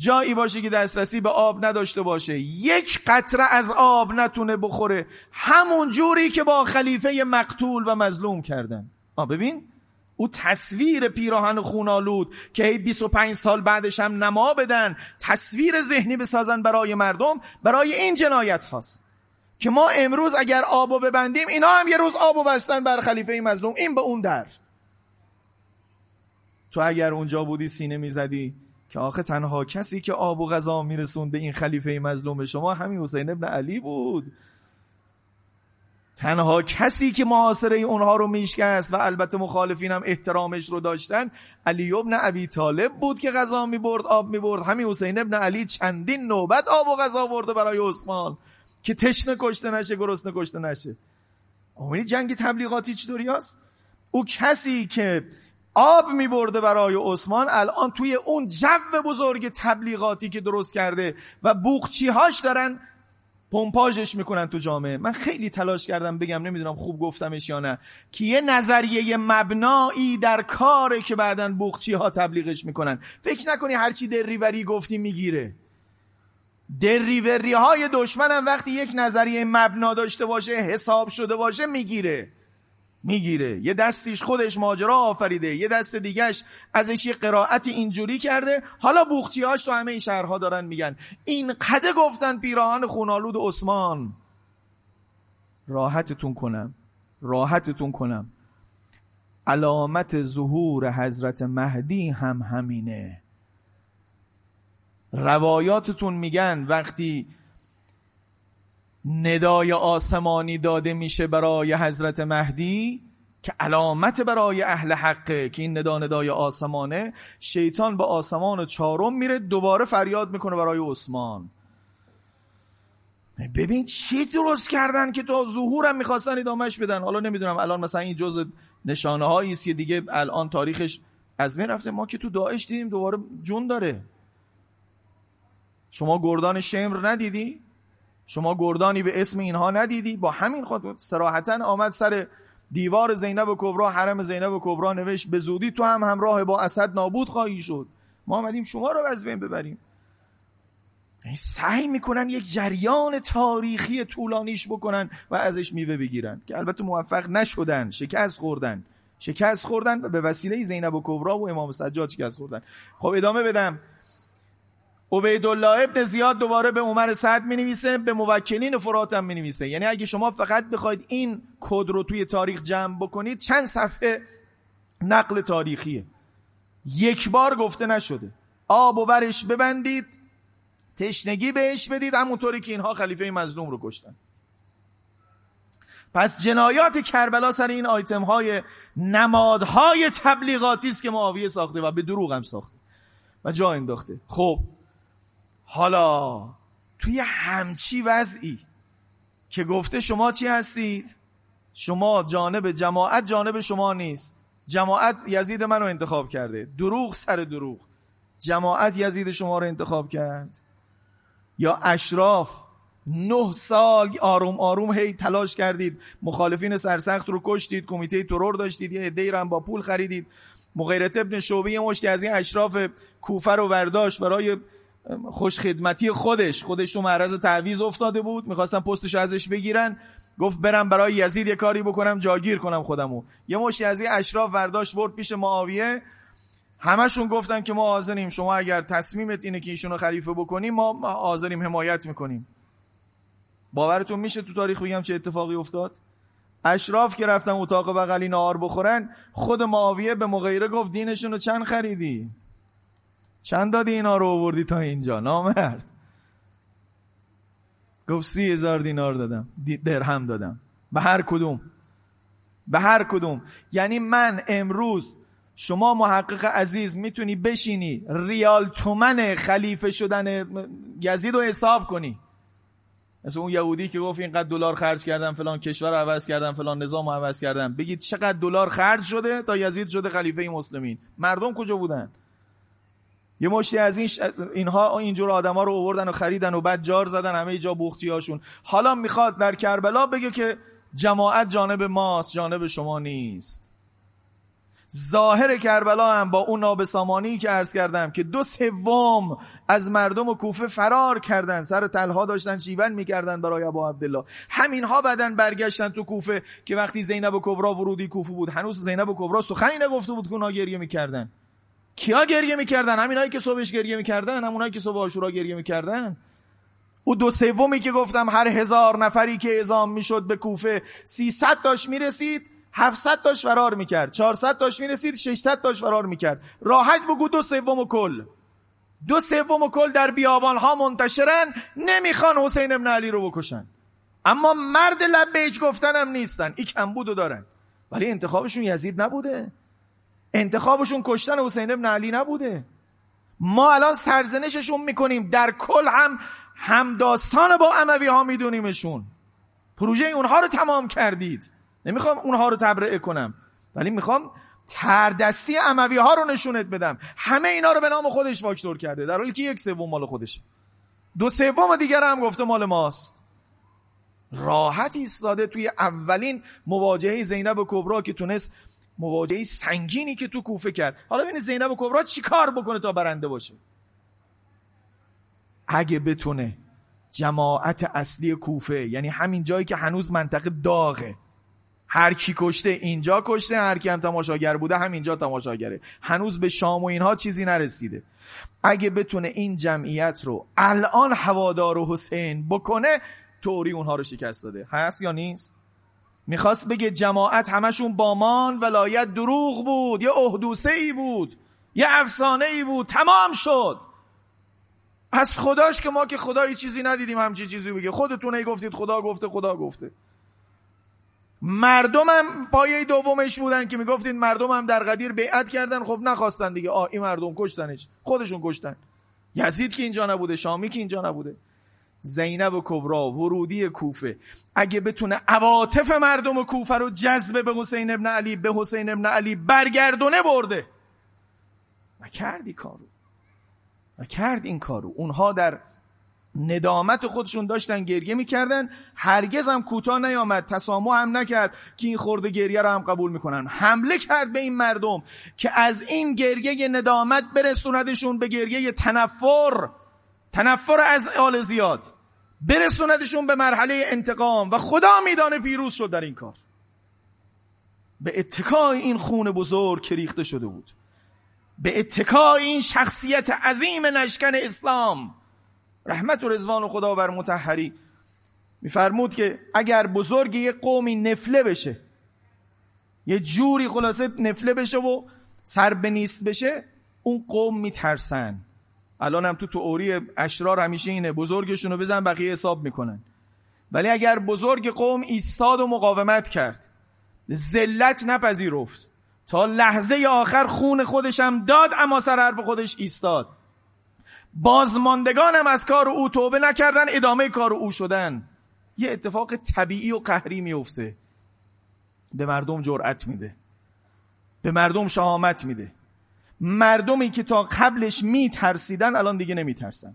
جایی باشه که دسترسی به آب نداشته باشه. یک قطره از آب نتونه بخوره. همون جوری که با خلیفه مقتول و مظلوم کردن. آ ببین او تصویر پیراهن خونالود که 25 سال بعدش هم نما بدن تصویر ذهنی بسازن برای مردم برای این جنایت هاست. که ما امروز اگر آبو ببندیم اینا هم یه روز آبو بستن بر خلیفه مظلوم. این به اون در. تو اگر اونجا بودی سینه می‌زدی که آخه تنها کسی که آب و غذا میرسون به این خلیفه مظلوم شما همین حسین ابن علی بود. تنها کسی که معاصره اونها رو میشکست و البته مخالفین هم احترامش رو داشتن علی ابن ابی طالب بود که غذا می‌برد آب می‌برد. همین حسین ابن علی چندین نوبت آب و غذا برده برای عثمان. که تشنه کشته نشه گرسنه کشته نشه. آمینی جنگ تبلیغاتی چطوری هست؟ او کسی که آب میبرده برای عثمان الان توی اون جو بزرگ تبلیغاتی که درست کرده و بوخچی هاش دارن پمپاژش می‌کنن تو جامعه. من خیلی تلاش کردم بگم نمی‌دونم خوب گفتمش یا نه که یه نظریه مبنایی در کاره که بعدا بوخچی ها تبلیغش می‌کنن. فکر نکنی هرچی دریوری گفتی می‌گیره. دریوری های دشمنم وقتی یک نظریه مبنا داشته باشه حساب شده باشه می‌گیره. می‌گیره. یه دستیش خودش ماجرا آفریده یه دست دیگهش ازش یه قرائت اینجوری کرده. حالا بوخچیهاش تو همه این شهرها دارن میگن. این قده گفتن پیراهن خونالود عثمان. راحتتون کنم. راحتتون کنم. علامت ظهور حضرت مهدی هم همینه. روایاتتون میگن وقتی ندای آسمانی داده میشه برای حضرت مهدی که علامت برای اهل حقه که این ندا ندای آسمانه شیطان به آسمان چهارم میره دوباره فریاد می‌کنه برای عثمان. ببین چی درست کردن که تا ظهورم می‌خواستن ادامهش بدن. حالا نمی‌دونم الان مثلا این جز نشانه هایی است دیگه الان تاریخش از بین رفته. ما که تو داعش دیدیم دوباره جون داره. شما گردان شمر ندیدی؟ شما گردانی به اسم اینها ندیدی؟ با همین خود سراحتا آمد سر دیوار زینب کبرا حرم زینب کبرا نوشت به زودی تو هم همراه با اسد نابود خواهی شد. ما آمدیم شما رو از بین ببریم. یعنی سعی می‌کنن یک جریان تاریخی طولانیش بکنن و ازش میوه بگیرن که البته موفق نشدن شکست خوردن. شکست خوردن و به وسیله زینب و کبرا و امام سجاد شکست خوردن. خب ادامه بدم. عبیدالله ابن زیاد دوباره به عمر سعد می نویسه به موکلین فرات هم می نویسه یعنی اگه شما فقط بخواید این کد رو توی تاریخ جمع بکنید چند صفحه نقل تاریخیه. یک بار گفته نشده. آب و برش ببندید تشنگی بهش بدید همونطوری که اینها خلیفه مظلوم رو کشتن. پس جنایات کربلا سر این آیتم های نمادهای تبلیغاتی است که معاویه ساخته و به دروغ هم ساخته و جا انداخته. خب حالا توی همچی وضعی که گفته شما چی هستید؟ شما جانب جماعت جانب شما نیست. جماعت یزید منو انتخاب کرده. دروغ سر دروغ. جماعت یزید شما رو انتخاب کرد. یا اشراف نه سال آروم آروم هی تلاش کردید. مخالفین سرسخت رو کشتید کمیته ترور داشتید یه عده‌ای هم با پول خریدید. مغیرت ابن شعبه مشتی از این اشراف کوفه رو ورداشت برای خوش خدمتی خودش. خودش تو معرض تعویز افتاده بود. می‌خواستن پستش ازش بگیرن. گفت برم برای یزید یه کاری بکنم جاگیر کنم خودمو. یه مشتی از اشراف ورداشت برد پیش معاویه. همشون گفتن که ما حاضریم. شما اگر تصمیمت اینه که ایشونو خلیفه بکنیم ما حاضریم حمایت می‌کنیم. باورتون میشه تو تاریخ بگم چه اتفاقی افتاد؟ اشراف که رفتن اتاق بغلی نهار بخورن خود معاویه به مغیره گفت دینشون رو چند خریدی؟ چند دادی اینا رو آوردی تا اینجا؟ نامرد. گفت سی هزار دینار دادم. درهم دادم. به هر کدوم. به هر کدوم. یعنی من امروز شما محقق عزیز می‌تونی بشینی ریال تومن خلیفه شدن یزید رو حساب کنی. مثل اون یهودی که گفت اینقدر دلار خرج کردم فلان کشور رو عوض کردم فلان نظام رو عوض کردم. بگید چقدر دلار خرج شده تا یزید شده خلیفه مسلمین. مردم کجا بودن؟ یه مشتی از این ش... اینها اینجور آدما رو آوردن و خریدن و بعد جار زدن همه جا بوختی هاشون حالا می‌خواد در کربلا بگه که جماعت جانب ماست جانب شما نیست. ظاهر کربلا هم با اون نابسامانی که عرض کردم که دو سوم از مردم و کوفه فرار کردن سر تلها داشتن شیون می‌کردن برای ابا عبدالله. همینها بعدن برگشتن تو کوفه که وقتی زینب و کبرا ورودی کوفه بود. هنوز زینب و کبرا سخنی نگفته بود که گریه می‌کردن. کیا گریه می‌کردن؟ همینایی که صبحش گریه می‌کردن؟ همونایی که صبح آشورا گریه می‌کردن؟ او دو سومی که گفتم هر هزار نفری که اعزام می‌شد به کوفه 300 تاش می‌رسید 700 تاش فرار می‌کرد 400 تاش می‌رسید 600 تاش فرار می‌کرد. راحت بگو دو سوم و کل. دو سوم و کل در بیابان ها منتشرن نمی‌خوان حسین ابن علی رو بکشن. اما مرد لبیج هم نیستن. این کمبودو دارن. ولی انتخابشون یزید نبوده. انتخابشون کشتن حسین ابن علی نبوده. ما الان سرزنششون می‌کنیم. در کل هم همداستان با اموی ها میدونیمشون. پروژه اونها رو تمام کردید. نمی‌خوام اونها رو تبرئه کنم. ولی می‌خوام تردستی اموی ها رو نشونت بدم. همه اینا رو به نام خودش واکتور کرده. در حالی که یک سوم مال خودشه. دو سوم دیگر هم گفته مال ماست. راحت ایستاده توی اولین مواجهه زینب کبرا که تونست مواجهه سنگینی که تو کوفه کرد. حالا ببینید زینب کبرا چی کار بکنه تا برنده باشه؟ اگه بتونه جماعت اصلی کوفه یعنی همین جایی که هنوز منطقه داغه هر کی کشته اینجا کشته هر کی هم تماشاگر بوده همینجا تماشاگره. هنوز به شام و اینها چیزی نرسیده. اگه بتونه این جمعیت رو الان هوادار و حسین بکنه توری اونها رو شکست داده. هست یا نیست؟ می‌خواست بگه جماعت همشون بامان ولایت دروغ بود یه احدوسه ای بود یه افسانه ای بود تمام شد. از خداش که ما که خدایی چیزی ندیدیم همچی چیزی بگه. خودتون ای گفتید خدا گفته خدا گفته. مردم هم پایه دومش بودن که می‌گفتید مردم هم در قدیر بیعت کردن خب نخواستن دیگه. آه این مردم کشتنش. خودشون کشتن. یزید که اینجا نبوده شامی که اینجا نبوده. زینب و کبرا ورودی کوفه. اگه بتونه عواطف مردم کوفه رو جذب به حسین ابن علی به حسین ابن علی برگردونه برده. و کردی کارو. و کرد این کارو. اونها در ندامت خودشون داشتن گریه می‌کردن. هرگز هم کوتاه نیامد. تسامح هم نکرد که این خورده گریه رو هم قبول می‌کنن. حمله کرد به این مردم که از این گریه ندامت برسوندشون به گریه تنفر. تنفر از آل زیاد. برسوندشون به مرحله انتقام و خدا میدانه پیروز شد در این کار. به اتکای این خون بزرگ که ریخته شده بود. به اتکای این شخصیت عظیم نشکن اسلام. رحمت و رزوان خدا بر متحری میفرمود که اگر بزرگ یه قومی نفله بشه یه جوری خلاصه نفله بشه و سر به نیست بشه اون قوم میترسن. الان هم تو تئوری اشرار همیشه اینه بزرگشون رو بزن بقیه حساب می‌کنن. ولی اگر بزرگ قوم ایستاد و مقاومت کرد ذلت نپذیرفت. تا لحظه آخر خون خودشم داد اما سر حرف خودش ایستاد. بازماندگانم از کار او توبه نکردن ادامه کار او شدن. یه اتفاق طبیعی و قهری میفته به مردم جرأت میده. به مردم شهامت میده. مردمی که تا قبلش میترسیدن الان دیگه نمیترسن.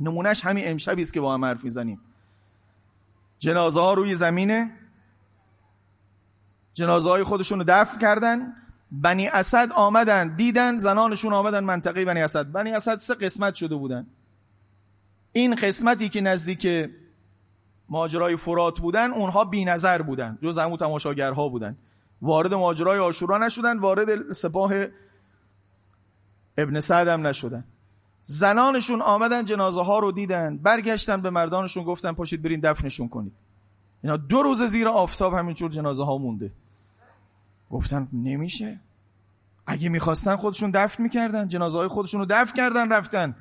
نمونهش همین امشبی است که با هم حرف می‌زنیم. جنازه ها روی زمینه. جنازه های خودشون رو دفن کردن. بنی اسد آمدن دیدن زنانشون آمدن منطقه بنی اسد. بنی اسد سه قسمت شده بودن. این قسمتی که نزدیک ماجرای فرات بودن اونها بی نظر بودن. جز همون تماشاگرها بودن. وارد ماجرای آشورا نشدن وارد سپاه ابن سعد هم نشدن. زنانشون آمدن جنازه ها رو دیدن برگشتن به مردانشون گفتن پاشید برین دفنشون کنید. اینا دو روز زیر آفتاب همینجور جنازه ها مونده. گفتن نمیشه. اگه می‌خواستن خودشون دفن می‌کردن جنازه های خودشون رو دفن کردن رفتن.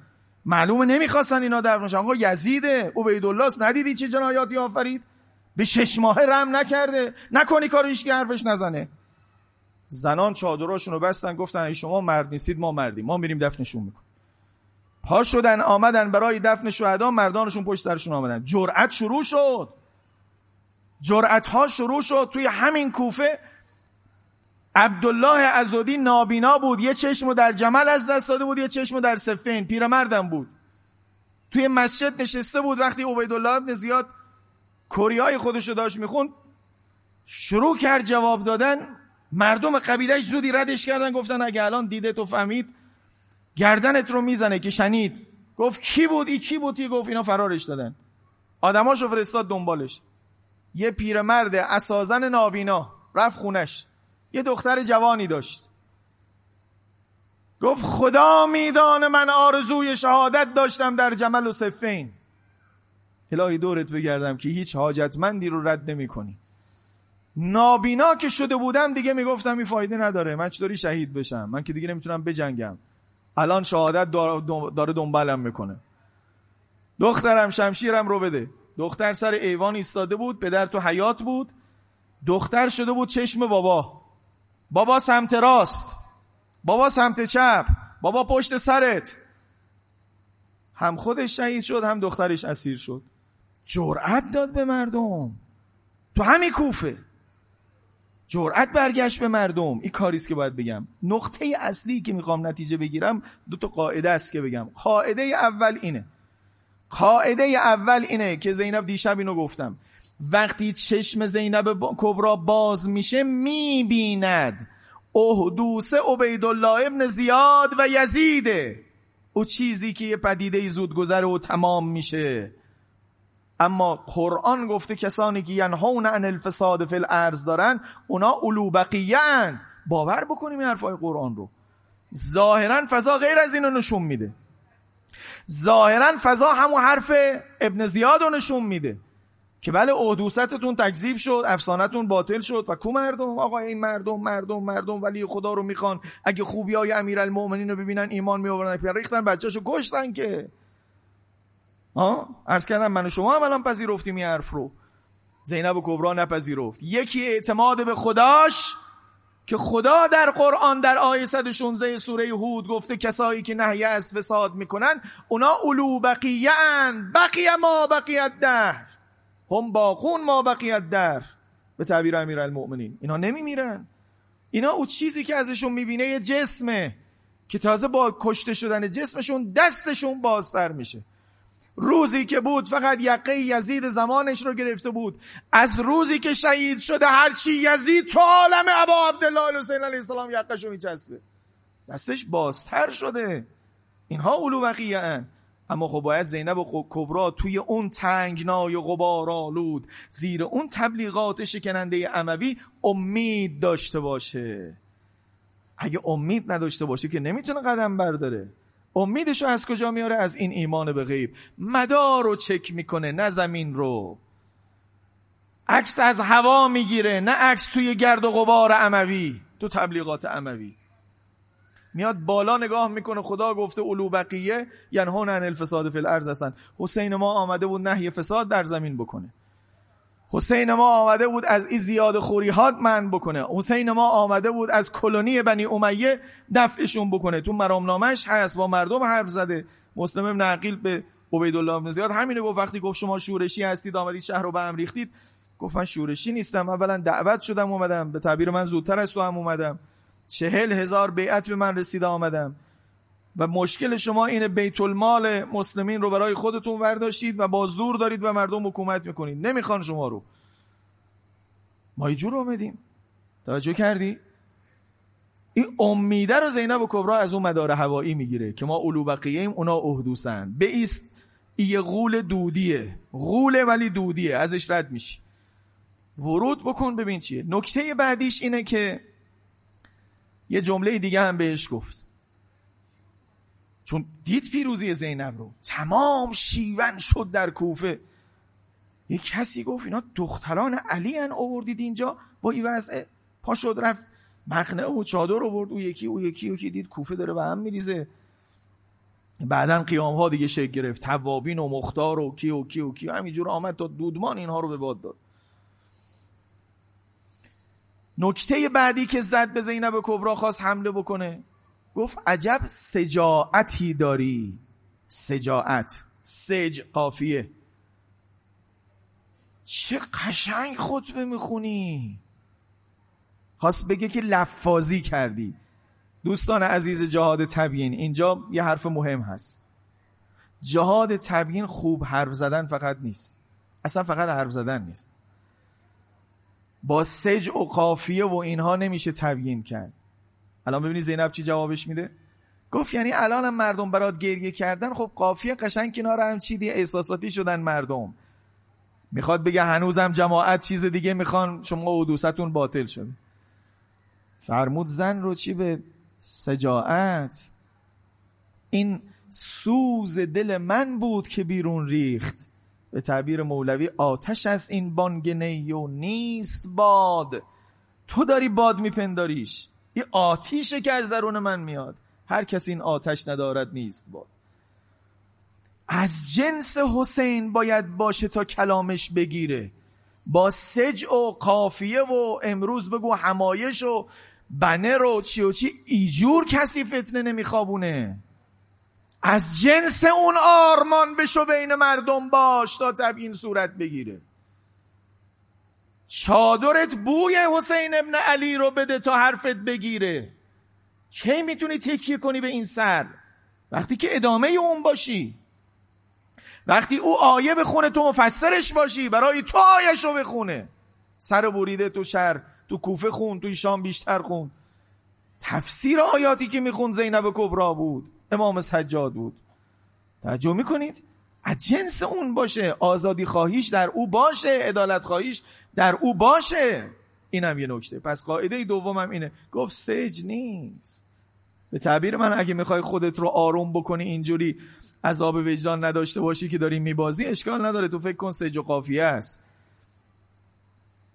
معلومه نمی‌خواستن اینا دفن شن آقا یزیده عبیدالله ندیدی چه جنایاتی آفرید؟ به شش ماه رم نکرده. نکنی کارش که حرفش نزنه. زنان چادراشون رو بستن گفتن ای شما مرد نیستید ما مردیم. ما میریم دفنشون می‌کنیم. پا شدن آمدن برای دفن شهدا مردانشون پشت سرشون آمدن. جرأت شروع شد. جرأت ها شروع شد. توی همین کوفه عبدالله ازودی نابینا بود. یه چشم در جمل از دست داده بود یه چشم در سفین پیرمردم بود. توی مسجد نشسته بود. وقتی عبیدالله زیاد کوریای خودش رو داشت میخون شروع کرد جواب دادن. مردم قبیلش زودی ردش کردن گفتن اگه الان دیده تو فهمید گردنت رو می‌زنه که شنید. گفت کی بود؟ ای کی بود؟ گفت اینا فرارش دادن. آدماشو فرستاد دنبالش. یه پیرمرد اسازن نابینا رفت خونش. یه دختر جوانی داشت. گفت خدا میدانه من آرزوی شهادت داشتم در جمل و صفین. الهی دورت بگردم که هیچ حاجتمندی رو رد نمی کنی نابینا که شده بودم دیگه می‌گفتم این فایده نداره. من چطوری شهید بشم؟ من که دیگه نمی‌تونم بجنگم. الان شهادت داره دنبالم می‌کنه. دخترم شمشیرم رو بده. دختر سر ایوان ایستاده بود پدر تو حیات بود. دختر شده بود چشم بابا. بابا سمت راست. بابا سمت چپ. بابا پشت سرت. هم خودش شهید شد هم دخترش اسیر شد. جرأت داد به مردم. تو همین کوفه. جرأت برگشت به مردم. این کاریست که باید بگم. نقطه اصلی که می‌خوام نتیجه بگیرم دو تا قاعده است که بگم. قاعده اول اینه. قاعده اول اینه که زینب دیشب اینو گفتم. وقتی چشم زینب کبرا باز میشه می‌بیند. احدوس عبیدالله ابن زیاد و یزیده. او چیزی که یه پدیده زود گذره و تمام میشه. اما قرآن گفته کسانی که ینهون عن الفساد فی الارض دارن اونا اولو بقیه اند باور بکنیم این حرفای قرآن رو. ظاهرا فضا غیر از اینو نشون میده. ظاهرا فضا همون حرف ابن زیاد رو نشون میده. که بله احدوستتون تکذیب شد افسانتون باطل شد و کو مردم؟ آقا این مردم مردم مردم ولی خدا رو می‌خوان. اگه خوبی های امیر المؤمنین رو ببینن ایمان میآورن ریختن بچهشو کشتن که. ها؟ عرض کردم من و شما هم الان پذیرفتیم این حرف رو. زینب و کبرا نپذیرفت. یکی اعتماد به خداش که خدا در قرآن در آیه 116 سوره هود گفته کسایی که نهی از فساد می‌کنن اونا اولو بقیان بقیه ما بقیت در. هم باقون ما بقیت در. به تعبیر امیر المؤمنین اینا نمیمیرن. اینا او چیزی که ازشون می‌بینه یه جسمه که تازه با کشته شدن جسمشون دستشون بازتر میشه. روزی که بود فقط یقه یزید زمانش رو گرفته بود. از روزی که شهید شده هرچی یزید تو عالم ابا عبدالله حسین علیه السلام یقه رو میچسبه. دستش بازتر شده. اینها اولو بقیه اما خب باید زینب و کبرا توی اون تنگنای غبار آلود زیر اون تبلیغات شکننده عموی امید داشته باشه. اگه امید نداشته باشه که نمی‌تونه قدم برداره. امیدش رو از کجا میاره؟ از این ایمان به غیب. مدار رو چک می‌کنه نه زمین رو. عکس از هوا می‌گیره نه عکس توی گرد و غبار عموی تو تبلیغات عموی میاد بالا نگاه می‌کنه خدا گفته اولو بقیه ینهون عن الفساد فی الارض هستن. حسین ما آمده بود نهی فساد در زمین بکنه. حسین ما آمده بود از این زیاد خوریهات من بکنه. حسین ما آمده بود از کلونی بنی امیه دفعشون بکنه. تو مرامنامش هست با مردم حرف زده. مسلم ابن عقیل به عبیدالله بن زیاد همینه گفت. وقتی گفت شما شورشی هستید آمدید شهر رو به هم ریختید. گفت من شورشی نیستم. اولا دعوت شدم اومدم. به تعبیر من زودتر از تو هم اومدم. چهل هزار بیعت به من رسیده آمدم. و مشکل شما اینه بیت المال مسلمین رو برای خودتون ورداشتید و با زور دارید و مردم حکومت می‌کنید. نمی‌خوان شما رو. ما جور آمدیم توجه کردی؟ این امیده رو زینب و کبرا از اون مدار هوایی می‌گیره که ما اولو بقیه ایم اونا اهدوسن. به ایست یه غول دودیه. غوله ولی دودیه. ازش رد میشی. ورود بکن ببین چیه. نکته بعدیش اینه که یه جمله دیگه هم بهش گفت. چون دید پیروزی زینب رو. تمام شیون شد در کوفه. یه کسی گفت اینا دختران علی ان آوردید اینجا. با این وضع پا شد رفت. مقنعه و چادر آورد. او یکی او یکی او دید کوفه داره به هم میریزه. بعدا قیام ها دیگه شکل گرفت. توابین و مختار و کی و کی و کی. همینجور آمد تا دودمان اینها رو به باد داد. نکته بعدی که زد به زینب کبرا خواست حمله بکنه. گفت عجب سجاعتی داری. سجاعت. سج قافیه. چه قشنگ خطبه می‌خونی. خواست بگه که لفاظی کردی. دوستان عزیز جهاد تبیین اینجا یه حرف مهم هست. جهاد تبیین خوب حرف زدن فقط نیست. اصلا فقط حرف زدن نیست. با سج و قافیه و اینها نمیشه تبیین کرد. الان ببینید زینب چی جوابش میده؟ گفت یعنی الان هم مردم برات گریه کردن خب قافیه قشنگ کنار هم چیدی احساساتی شدن مردم. می‌خواد بگه هنوزم جماعت چیز دیگه می‌خوان شما و دوستتون باطل شد. فرمود زن رو چی به سجاعت؟ این سوز دل من بود که بیرون ریخت. به تعبیر مولوی آتش از این بانگنه و نیست باد. تو داری باد میپنداریش. یه آتیشه که از درون من میاد. هر کسی این آتش ندارد نیست باد از جنس حسین باید باشه تا کلامش بگیره. با سج و قافیه و امروز بگو همایش و بنه رو چی و چی ایجور کسی فتنه نمیخوابونه. از جنس اون آرمان بشو بین مردم باش تا تبیین صورت بگیره. چادرت بوی حسین ابن علی رو بده تا حرفت بگیره. کی می‌تونی تکیه کنی به این سر؟ وقتی که ادامه اون باشی. وقتی او آیه بخونه تو مفسرش باشی برای تو آیش رو بخونه. سر بریده تو شهر تو کوفه خون تو شام بیشتر خون. تفسیر آیاتی که میخون زینب کبرا بود امام سجاد بود. توجه می‌کنید؟ از جنس اون باشه. آزادی خواهیش در او باشه عدالت خواهیش در او باشه. اینم یه نکته. پس قاعده دومم اینه. گفت سج نیست. به تعبیر من اگه می‌خوای خودت رو آروم بکنی اینجوری عذاب وجدان نداشته باشی که داری میبازی اشکال نداره. تو فکر کن سج و قافیه است.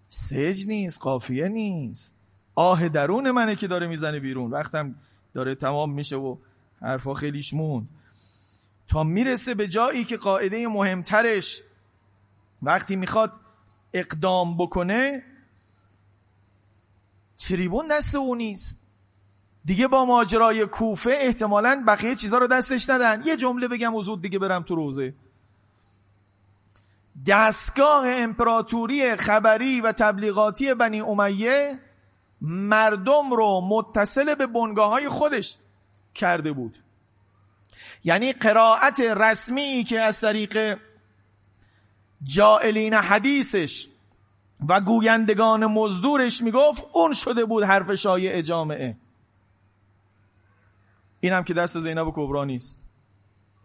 سج نیست قافیه نیست. آه درون منه که داره می‌زنه بیرون. وقتم داره تمام میشه و حرفا خیلیش موند. تا می‌رسه به جایی که قاعده مهمترش وقتی می‌خواد اقدام بکنه تریبون دست او نیست. دیگه با ماجرای کوفه احتمالا بقیه چیزها رو دستش ندن. یه جمله بگم و زود دیگه برم تو روزه. دستگاه امپراتوری خبری و تبلیغاتی بنی امیه مردم رو متصل به بنگاه های خودش کرده بود. یعنی قرائت رسمی که از طریق جائلین حدیثش و گویندگان مزدورش می‌گفت اون شده بود حرف شایع جامعه. اینم که دست زینب کبرا نیست.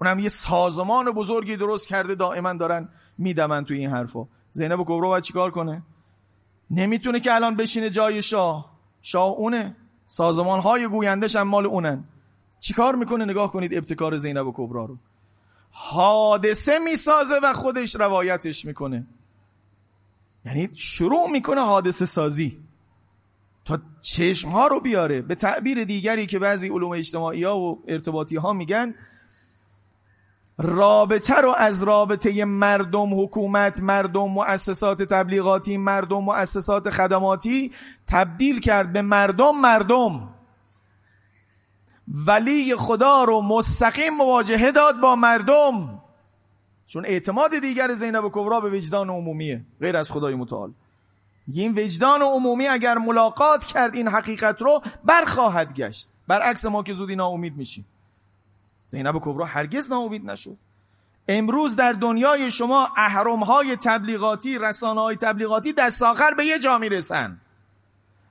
اونم یه سازمان بزرگی درست کرده دائما دارن میدمن توی این حرفا. زینب کبرا باید چیکار کنه؟ نمی‌تونه که الان بشینه جای شاه. شاه اونه. سازمان های گویندش هم مال اونن. چیکار می‌کنه؟ نگاه کنید ابتکار زینب کبرا رو. حادثه می‌سازه و خودش روایتش می‌کنه. یعنی شروع می‌کنه حادثه سازی. تا چشم ها رو بیاره. به تعبیر دیگری که بعضی علوم اجتماعی ها و ارتباطی ها میگن رابطه رو از رابطه مردم حکومت مردم مؤسسات تبلیغاتی مردم مؤسسات خدماتی تبدیل کرد به مردم مردم. ولی خدا رو مستقیم مواجهه داد با مردم. چون اعتماد دیگر زینب کبرا به وجدان عمومیه غیر از خدای متعال. این وجدان عمومی اگر ملاقات کرد این حقیقت رو برخواهد گشت. برعکس ما که زودی ناامید میشیم. زینب کبرا هرگز ناامید نشد. امروز در دنیای شما احرام های تبلیغاتی رسانه های تبلیغاتی دست آخر به یه جا می‌رسن.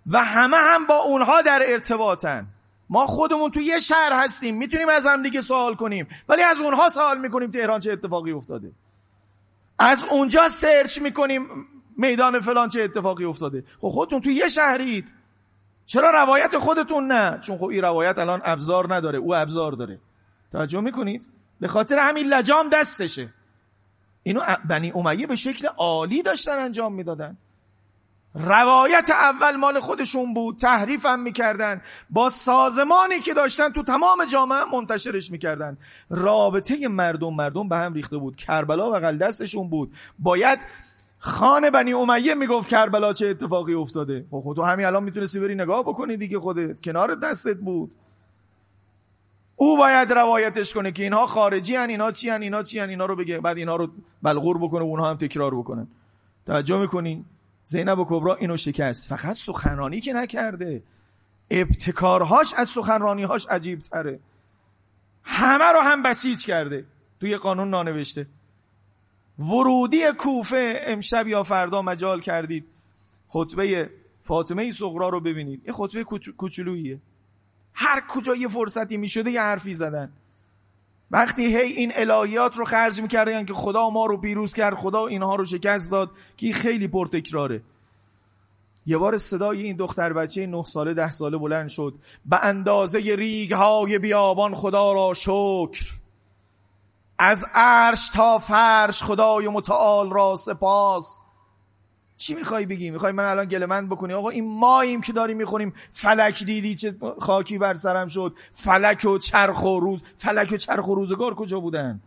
و همه هم با اونها در ارتباطن. ما خودمون تو یه شهر هستیم می‌تونیم از هم دیگه سوال کنیم. ولی از اونها سوال می‌کنیم تهران چه اتفاقی افتاده. از اونجا سرچ می‌کنیم میدان فلان چه اتفاقی افتاده. خب خودتون تو یه شهرید. چرا روایت خودتون نه؟ چون خب این روایت الان ابزار نداره او ابزار داره. توجه می‌کنید؟ به خاطر همین لجام دستشه. اینو بنی امیه به شکل عالی داشتن انجام می‌دادن. روایت اول مال خودشون بود تحریف هم می‌کردن. با سازمانی که داشتن تو تمام جامعه منتشرش می‌کردن. رابطه مردم مردم به هم ریخته بود. کربلا بغل دستشون بود. باید خان بنی امیه می‌گفت کربلا چه اتفاقی افتاده. خب تو همین الان می‌تونستی بری نگاه بکنی دیگه خودت کنار دستت بود. او باید روایتش کنه که اینها خارجی هن اینها چی هن اینها چی هن اینا رو بگه. بعد اینها رو بلغور بکنه و اونها هم تکرار بکنن. توجه می‌کنی؟ زینب و کبرا اینو شکست. فقط سخنرانی که نکرده. ابتکارهاش از سخنرانیهاش عجیب تره همه رو هم بسیج کرده. توی قانون نانوشته. ورودی کوفه امشب یا فردا مجال کردید. خطبه فاطمه سغرا رو ببینید. این خطبه کوچولوییه. هر کجا یه فرصتی می‌شده یه حرفی زدن. وقتی هی این الهیات رو خرج می‌کردن که خدا ما رو پیروز کرد خدا اینها رو شکست داد که خیلی پرتکراره. یه بار صدای این دختر بچه نه ساله ده ساله بلند شد. به اندازه ریگ های بیابان خدا را شکر. از عرش تا فرش خدای متعال را سپاس. چی می‌خوای بگی؟ می‌خوای من الان گلمند بکنی؟ آقا این ماییم که داریم می‌خوریم. فلک دیدی چه خاکی بر سرم شد. فلک و چرخ و روز. فلک و چرخ و روزگار کجا بودن؟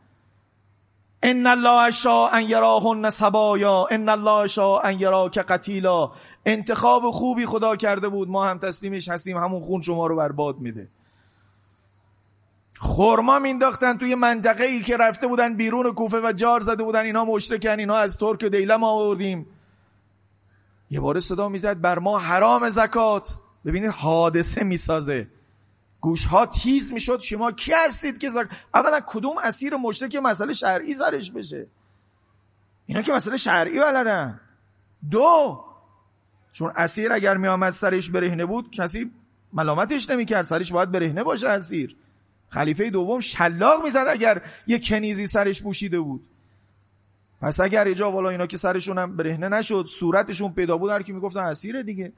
ان الله شاء ان یراهن سبایا. ان الله شاء ان یراک قتیلا. انتخاب خوبی خدا کرده بود. ما هم تسلیمش هستیم. همون خون شما رو برباد میده. خورما مینداختن توی منطقه ای که رفته بودن بیرون کوفه و جار زده بودن. اینا مشرکن. اینا از ترک و دیلم آوردیم. یه بار صدا می‌زد بر ما حرام زکات. ببینید حادثه می‌سازه. گوش ها تیز می‌شد. شما کی هستید که زک... اولا کدوم اسیر مشرک مسئله شرعی زرش بشه؟ اینا که مسئله شرعی بلدن. دو چون اسیر اگر میآمد سرش برهنه بود کسی ملامتش نمی‌کرد. سرش باید برهنه باشه اسیر. خلیفه دوم شلاق می‌زد اگر یه کنیزی سرش پوشیده بود. پس اگر ایجا والا اینا که سرشون هم برهنه نشد صورتشون پیدا بود هر کی می‌گفتن اسیره دیگه.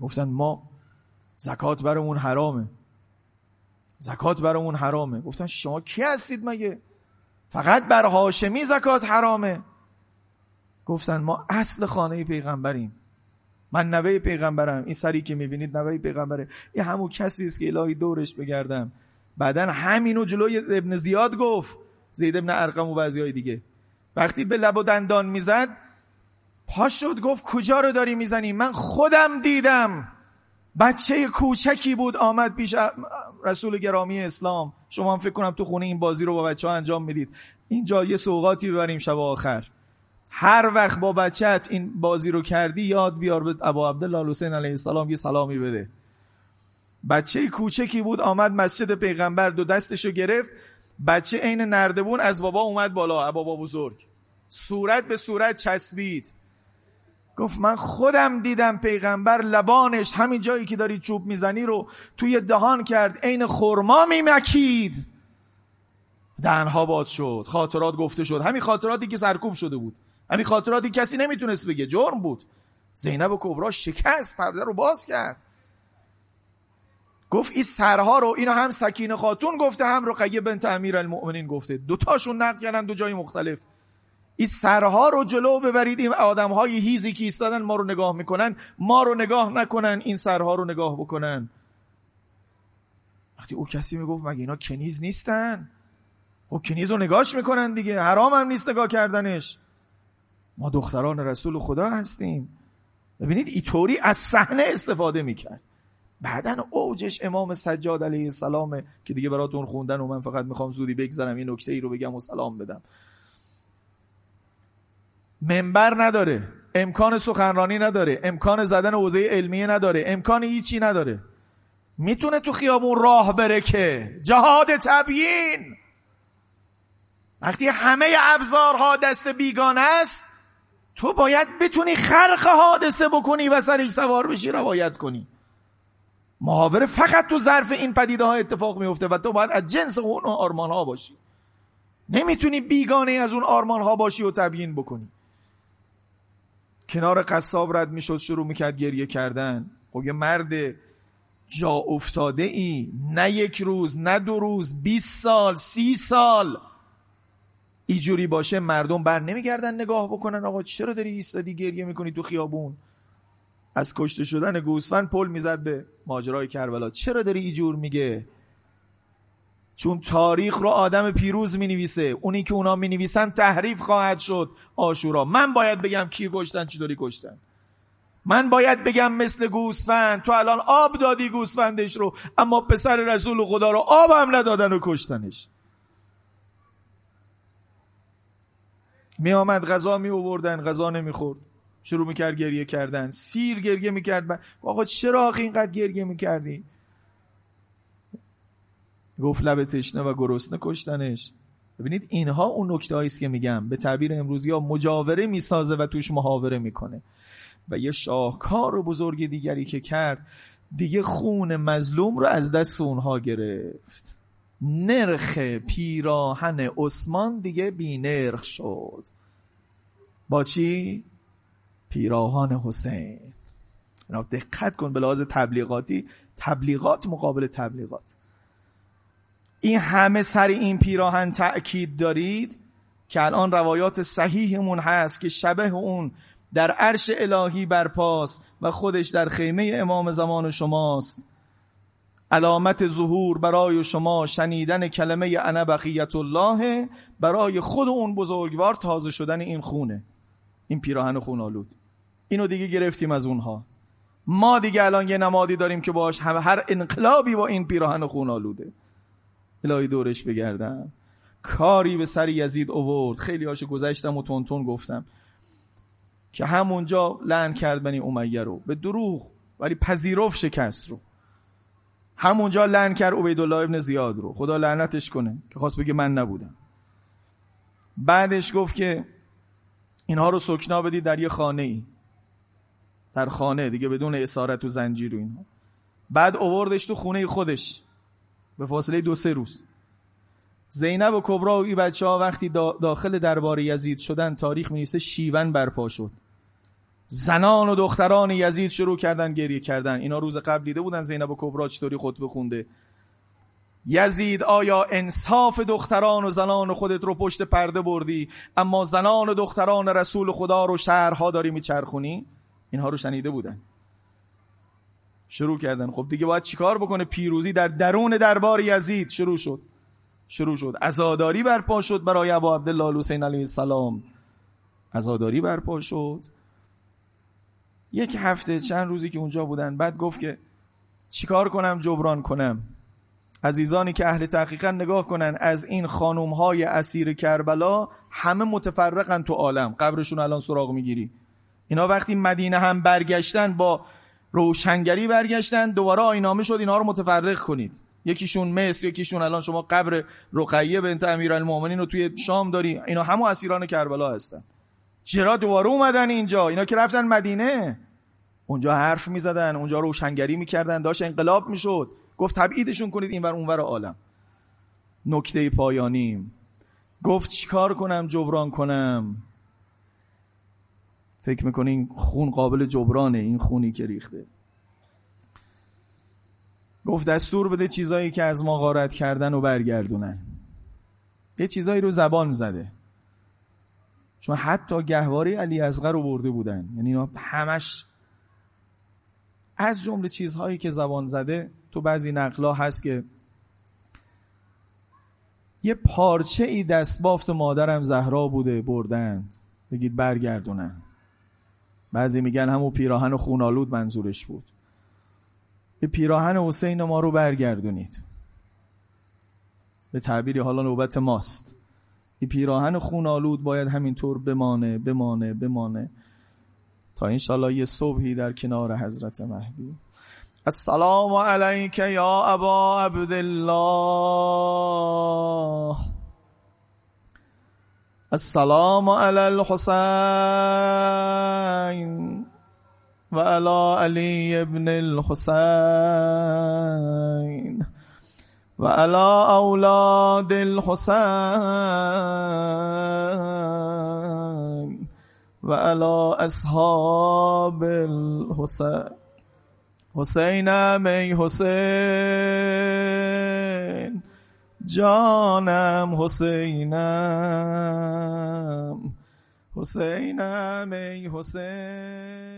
گفتن ما زکات برامون حرامه. زکات برامون حرامه. گفتن شما کی هستید مگه؟ فقط بر هاشمی زکات حرامه. گفتن ما اصل خانه پیغمبریم. من نوه پیغمبرم. این سری که می‌بینید نوه پیغمبره. این همون کسی است که الهی دورش بگردم. بعدا همینو جلوی ابن زیاد گفت. زید ابن ارقم و بعضی های دیگه. وقتی به لب و دندان می‌زد پا شد گفت کجا رو داری می‌زنی؟ من خودم دیدم. بچه کوچکی بود آمد پیش رسول گرامی اسلام. شما هم فکر کنم تو خونه این بازی رو با بچه ها انجام می‌دید. اینجا یه سوقاتی ببریم شب آخر. هر وقت با بچت این بازی رو کردی یاد بیار به ابا عبدالله حسین علیه السلام یه سلامی بده. بچه کوچکی بود آمد مسجد پیغمبر دو دستشو گرفت. بچه عین نردبون از بابا اومد بالا بابا بزرگ. صورت به صورت چسبید. گفت من خودم دیدم پیغمبر لبانش همین جایی که داری چوب می‌زنی رو توی دهان کرد عین خرما میمکید. دهنها باز شد خاطرات گفته شد. همین خاطراتی که سرکوب شده بود. همین خاطراتی کسی نمی‌تونست بگه جرم بود. زینب و کبرا شکست پرده رو باز کرد. گفت این سرها رو اینو هم سکینه خاتون گفته هم رقیه بنت امیر المؤمنین گفته. دوتاشون نقل کردن دو جای مختلف. این سرها رو جلو ببرید این آدم های هیزی که ایستادن ما رو نگاه می‌کنن. ما رو نگاه نکنن این سرها رو نگاه بکنن. وقتی او کسی می‌گفت مگه اینا کنیز نیستن؟ خب کنیز رو نگاهش می‌کنن دیگه حرام هم نیست نگاه کردنش. ما دختران رسول خدا هستیم. ببینید ایطوری از صحنه استفاده می‌کرد. بعدا اوجش امام سجاد علیه السلام که دیگه براتون خوندن و من فقط می‌خوام زودی بگذارم یه نکته ای رو بگم و سلام بدم. منبر نداره امکان سخنرانی نداره امکان زدن حوزه علمیه نداره امکان هیچی نداره. می‌تونه تو خیابون راه بره که؟ جهاد تبیین! وقتی همه ابزارها دست بیگانه است تو باید بتونی خرق حادثه بکنی و سرش سوار بشی روایت کنی. محاوره فقط تو ظرف این پدیده ها اتفاق میفته و تو باید از جنس اون آرمان ها باشی. نمی‌تونی بیگانه از اون آرمان ها باشی و تبیین بکنی. کنار قصاب رد می‌شد شروع می‌کرد گریه کردن. خب یه مرد جا افتاده ای نه یک روز نه دو روز 20 سال سی سال. ایجوری باشه مردم بر نمیگردن نگاه بکنن. آقا چرا داری ایستادی گریه می‌کنی تو خیابون؟ از کشته شدن گوسفند پل می‌زد به ماجرای کربلا. چرا داری ایجور میگه؟ چون تاریخ رو آدم پیروز می نویسه اونی که اونا می نویسن تحریف خواهد شد آشورا. من باید بگم کی کشتن چطوری کشتن. من باید بگم مثل گوسفند تو الان آب دادی گوسفندش رو اما پسر رسول خدا رو آب هم ندادن و کشتنش. می آمد غذا می آوردن غذا نمی‌خورد. شروع می‌کرد گریه کردن. سیر گریه می‌کرد. آقا چرا آخه اینقدر گریه می‌کردی؟ گفت لب تشنه و گرسنه کشتنش. ببینید اینها اون نکته است که میگم. به تعبیر امروزی ها مجاوره می‌سازه و توش محاوره می‌کنه. و یه شاهکار بزرگ دیگری که کرد دیگه خون مظلوم رو از دست اونها گرفت. نرخ پیراهن عثمان دیگه بی نرخ شد. با چی؟ پیراهن حسین. دقت کن به لحاظ تبلیغاتی. تبلیغات مقابل تبلیغات. این همه سر این پیراهن تأکید دارید که الان روایات صحیحمون هست که شبه اون در عرش الهی برپاست و خودش در خیمه امام زمان شماست. علامت ظهور برای شما شنیدن کلمه انا بقیت الله برای خود اون بزرگوار تازه شدن این خونه. این پیراهن خون آلود اینو دیگه گرفتیم از اونها. ما دیگه الان یه نمادی داریم که باش هر انقلابی با این پیراهن خون آلوده. الهی دورش بگردم. کاری به سر یزید اوورد. خیلی هاشو گذشتم و تون تون گفتم. که همونجا لعن کرد بنی امیه رو. به دروغ. ولی پذیرفت شکست رو. همونجا لعن کرد عبیدالله ابن زیاد رو. خدا لعنتش کنه. که خواست بگه من نبودم. بعدش گفت که اینها رو سکنا بدید در یه خانه ای در خانه دیگه بدون اسارت و زنجیر و اینها. بعد اووردش تو خونه خودش به فاصله دو سه روز. زینب و کبرا و این بچه ها وقتی داخل دربار یزید شدن تاریخ می شیون برپا شد. زنان و دختران یزید شروع کردن گریه کردن. اینا روز قبل دیده بودن زینب و کبرا چطوری خطبه خونده. یزید آیا انصاف دختران و زنان خودت رو پشت پرده بردی؟ اما زنان و دختران رسول خدا رو شهرها داری میچرخونی؟ اینها رو شنیده بودن. شروع کردن. خب دیگه باید چیکار بکنه؟ پیروزی در درون دربار یزید شروع شد. شروع شد. عزاداری برپا شد برای ابا عبدالله حسین علیه السلام. عزاداری برپا شد. یک هفته چند روزی که اونجا بودن. بعد گفت که چیکار کنم؟ جبران کنم. عزیزانی که اهل تحقیقا نگاه کنن. از این خانوم های اسیر کربلا همه متفرقن تو عالم. قبرشون الان سراغ می‌گیری. اینا وقتی مدینه هم برگشتن با روشنگری برگشتن دوباره آینامه شد اینا رو متفرق کنید. یکیشون مصر یکیشون الان شما قبر رقیه بنت امیرالمومنین رو توی شام داری. اینا همو اسیران کربلا هستن. چرا دوباره اومدن اینجا؟ اینا که رفتن مدینه. اونجا حرف می‌زدن اونجا روشنگری می‌کردن داشت انقلاب می‌شد. گفت تبعیدشون کنید اینور اونور عالم. نکته پایانیم گفت چیکار کنم؟ جبران کنم. فکر می‌کنین خون قابل جبرانه این خونی که ریخته. گفت دستور بده چیزایی که از ما غارت کردن و برگردونن. یه چیزایی رو زبان زده. چون حتی گهواری علی ازغر رو برده بودن. یعنی اینا همش از جمله چیزهایی که زبان زده تو بعضی نقلا هست که یه پارچه ای دست بافت مادرم زهرا بوده بردند. بگید برگردونن. بعضی میگن همون پیراهن خونالود منظورش بود. به پیراهن حسین ما رو برگردونید. به تعبیری حالا نوبت ماست. این پیراهن خونالود باید همینطور بمانه بمانه بمانه. تا انشالله یه صبحی در کنار حضرت مهدی. السلام علیک یا ابا عبدالله. السلام على الحسين وعلى علي بن الحسين وعلى أولاد الحسين وعلى أصحاب الحسين. حسين أمي حسين. جانم حسینم. حسینم ای حسین.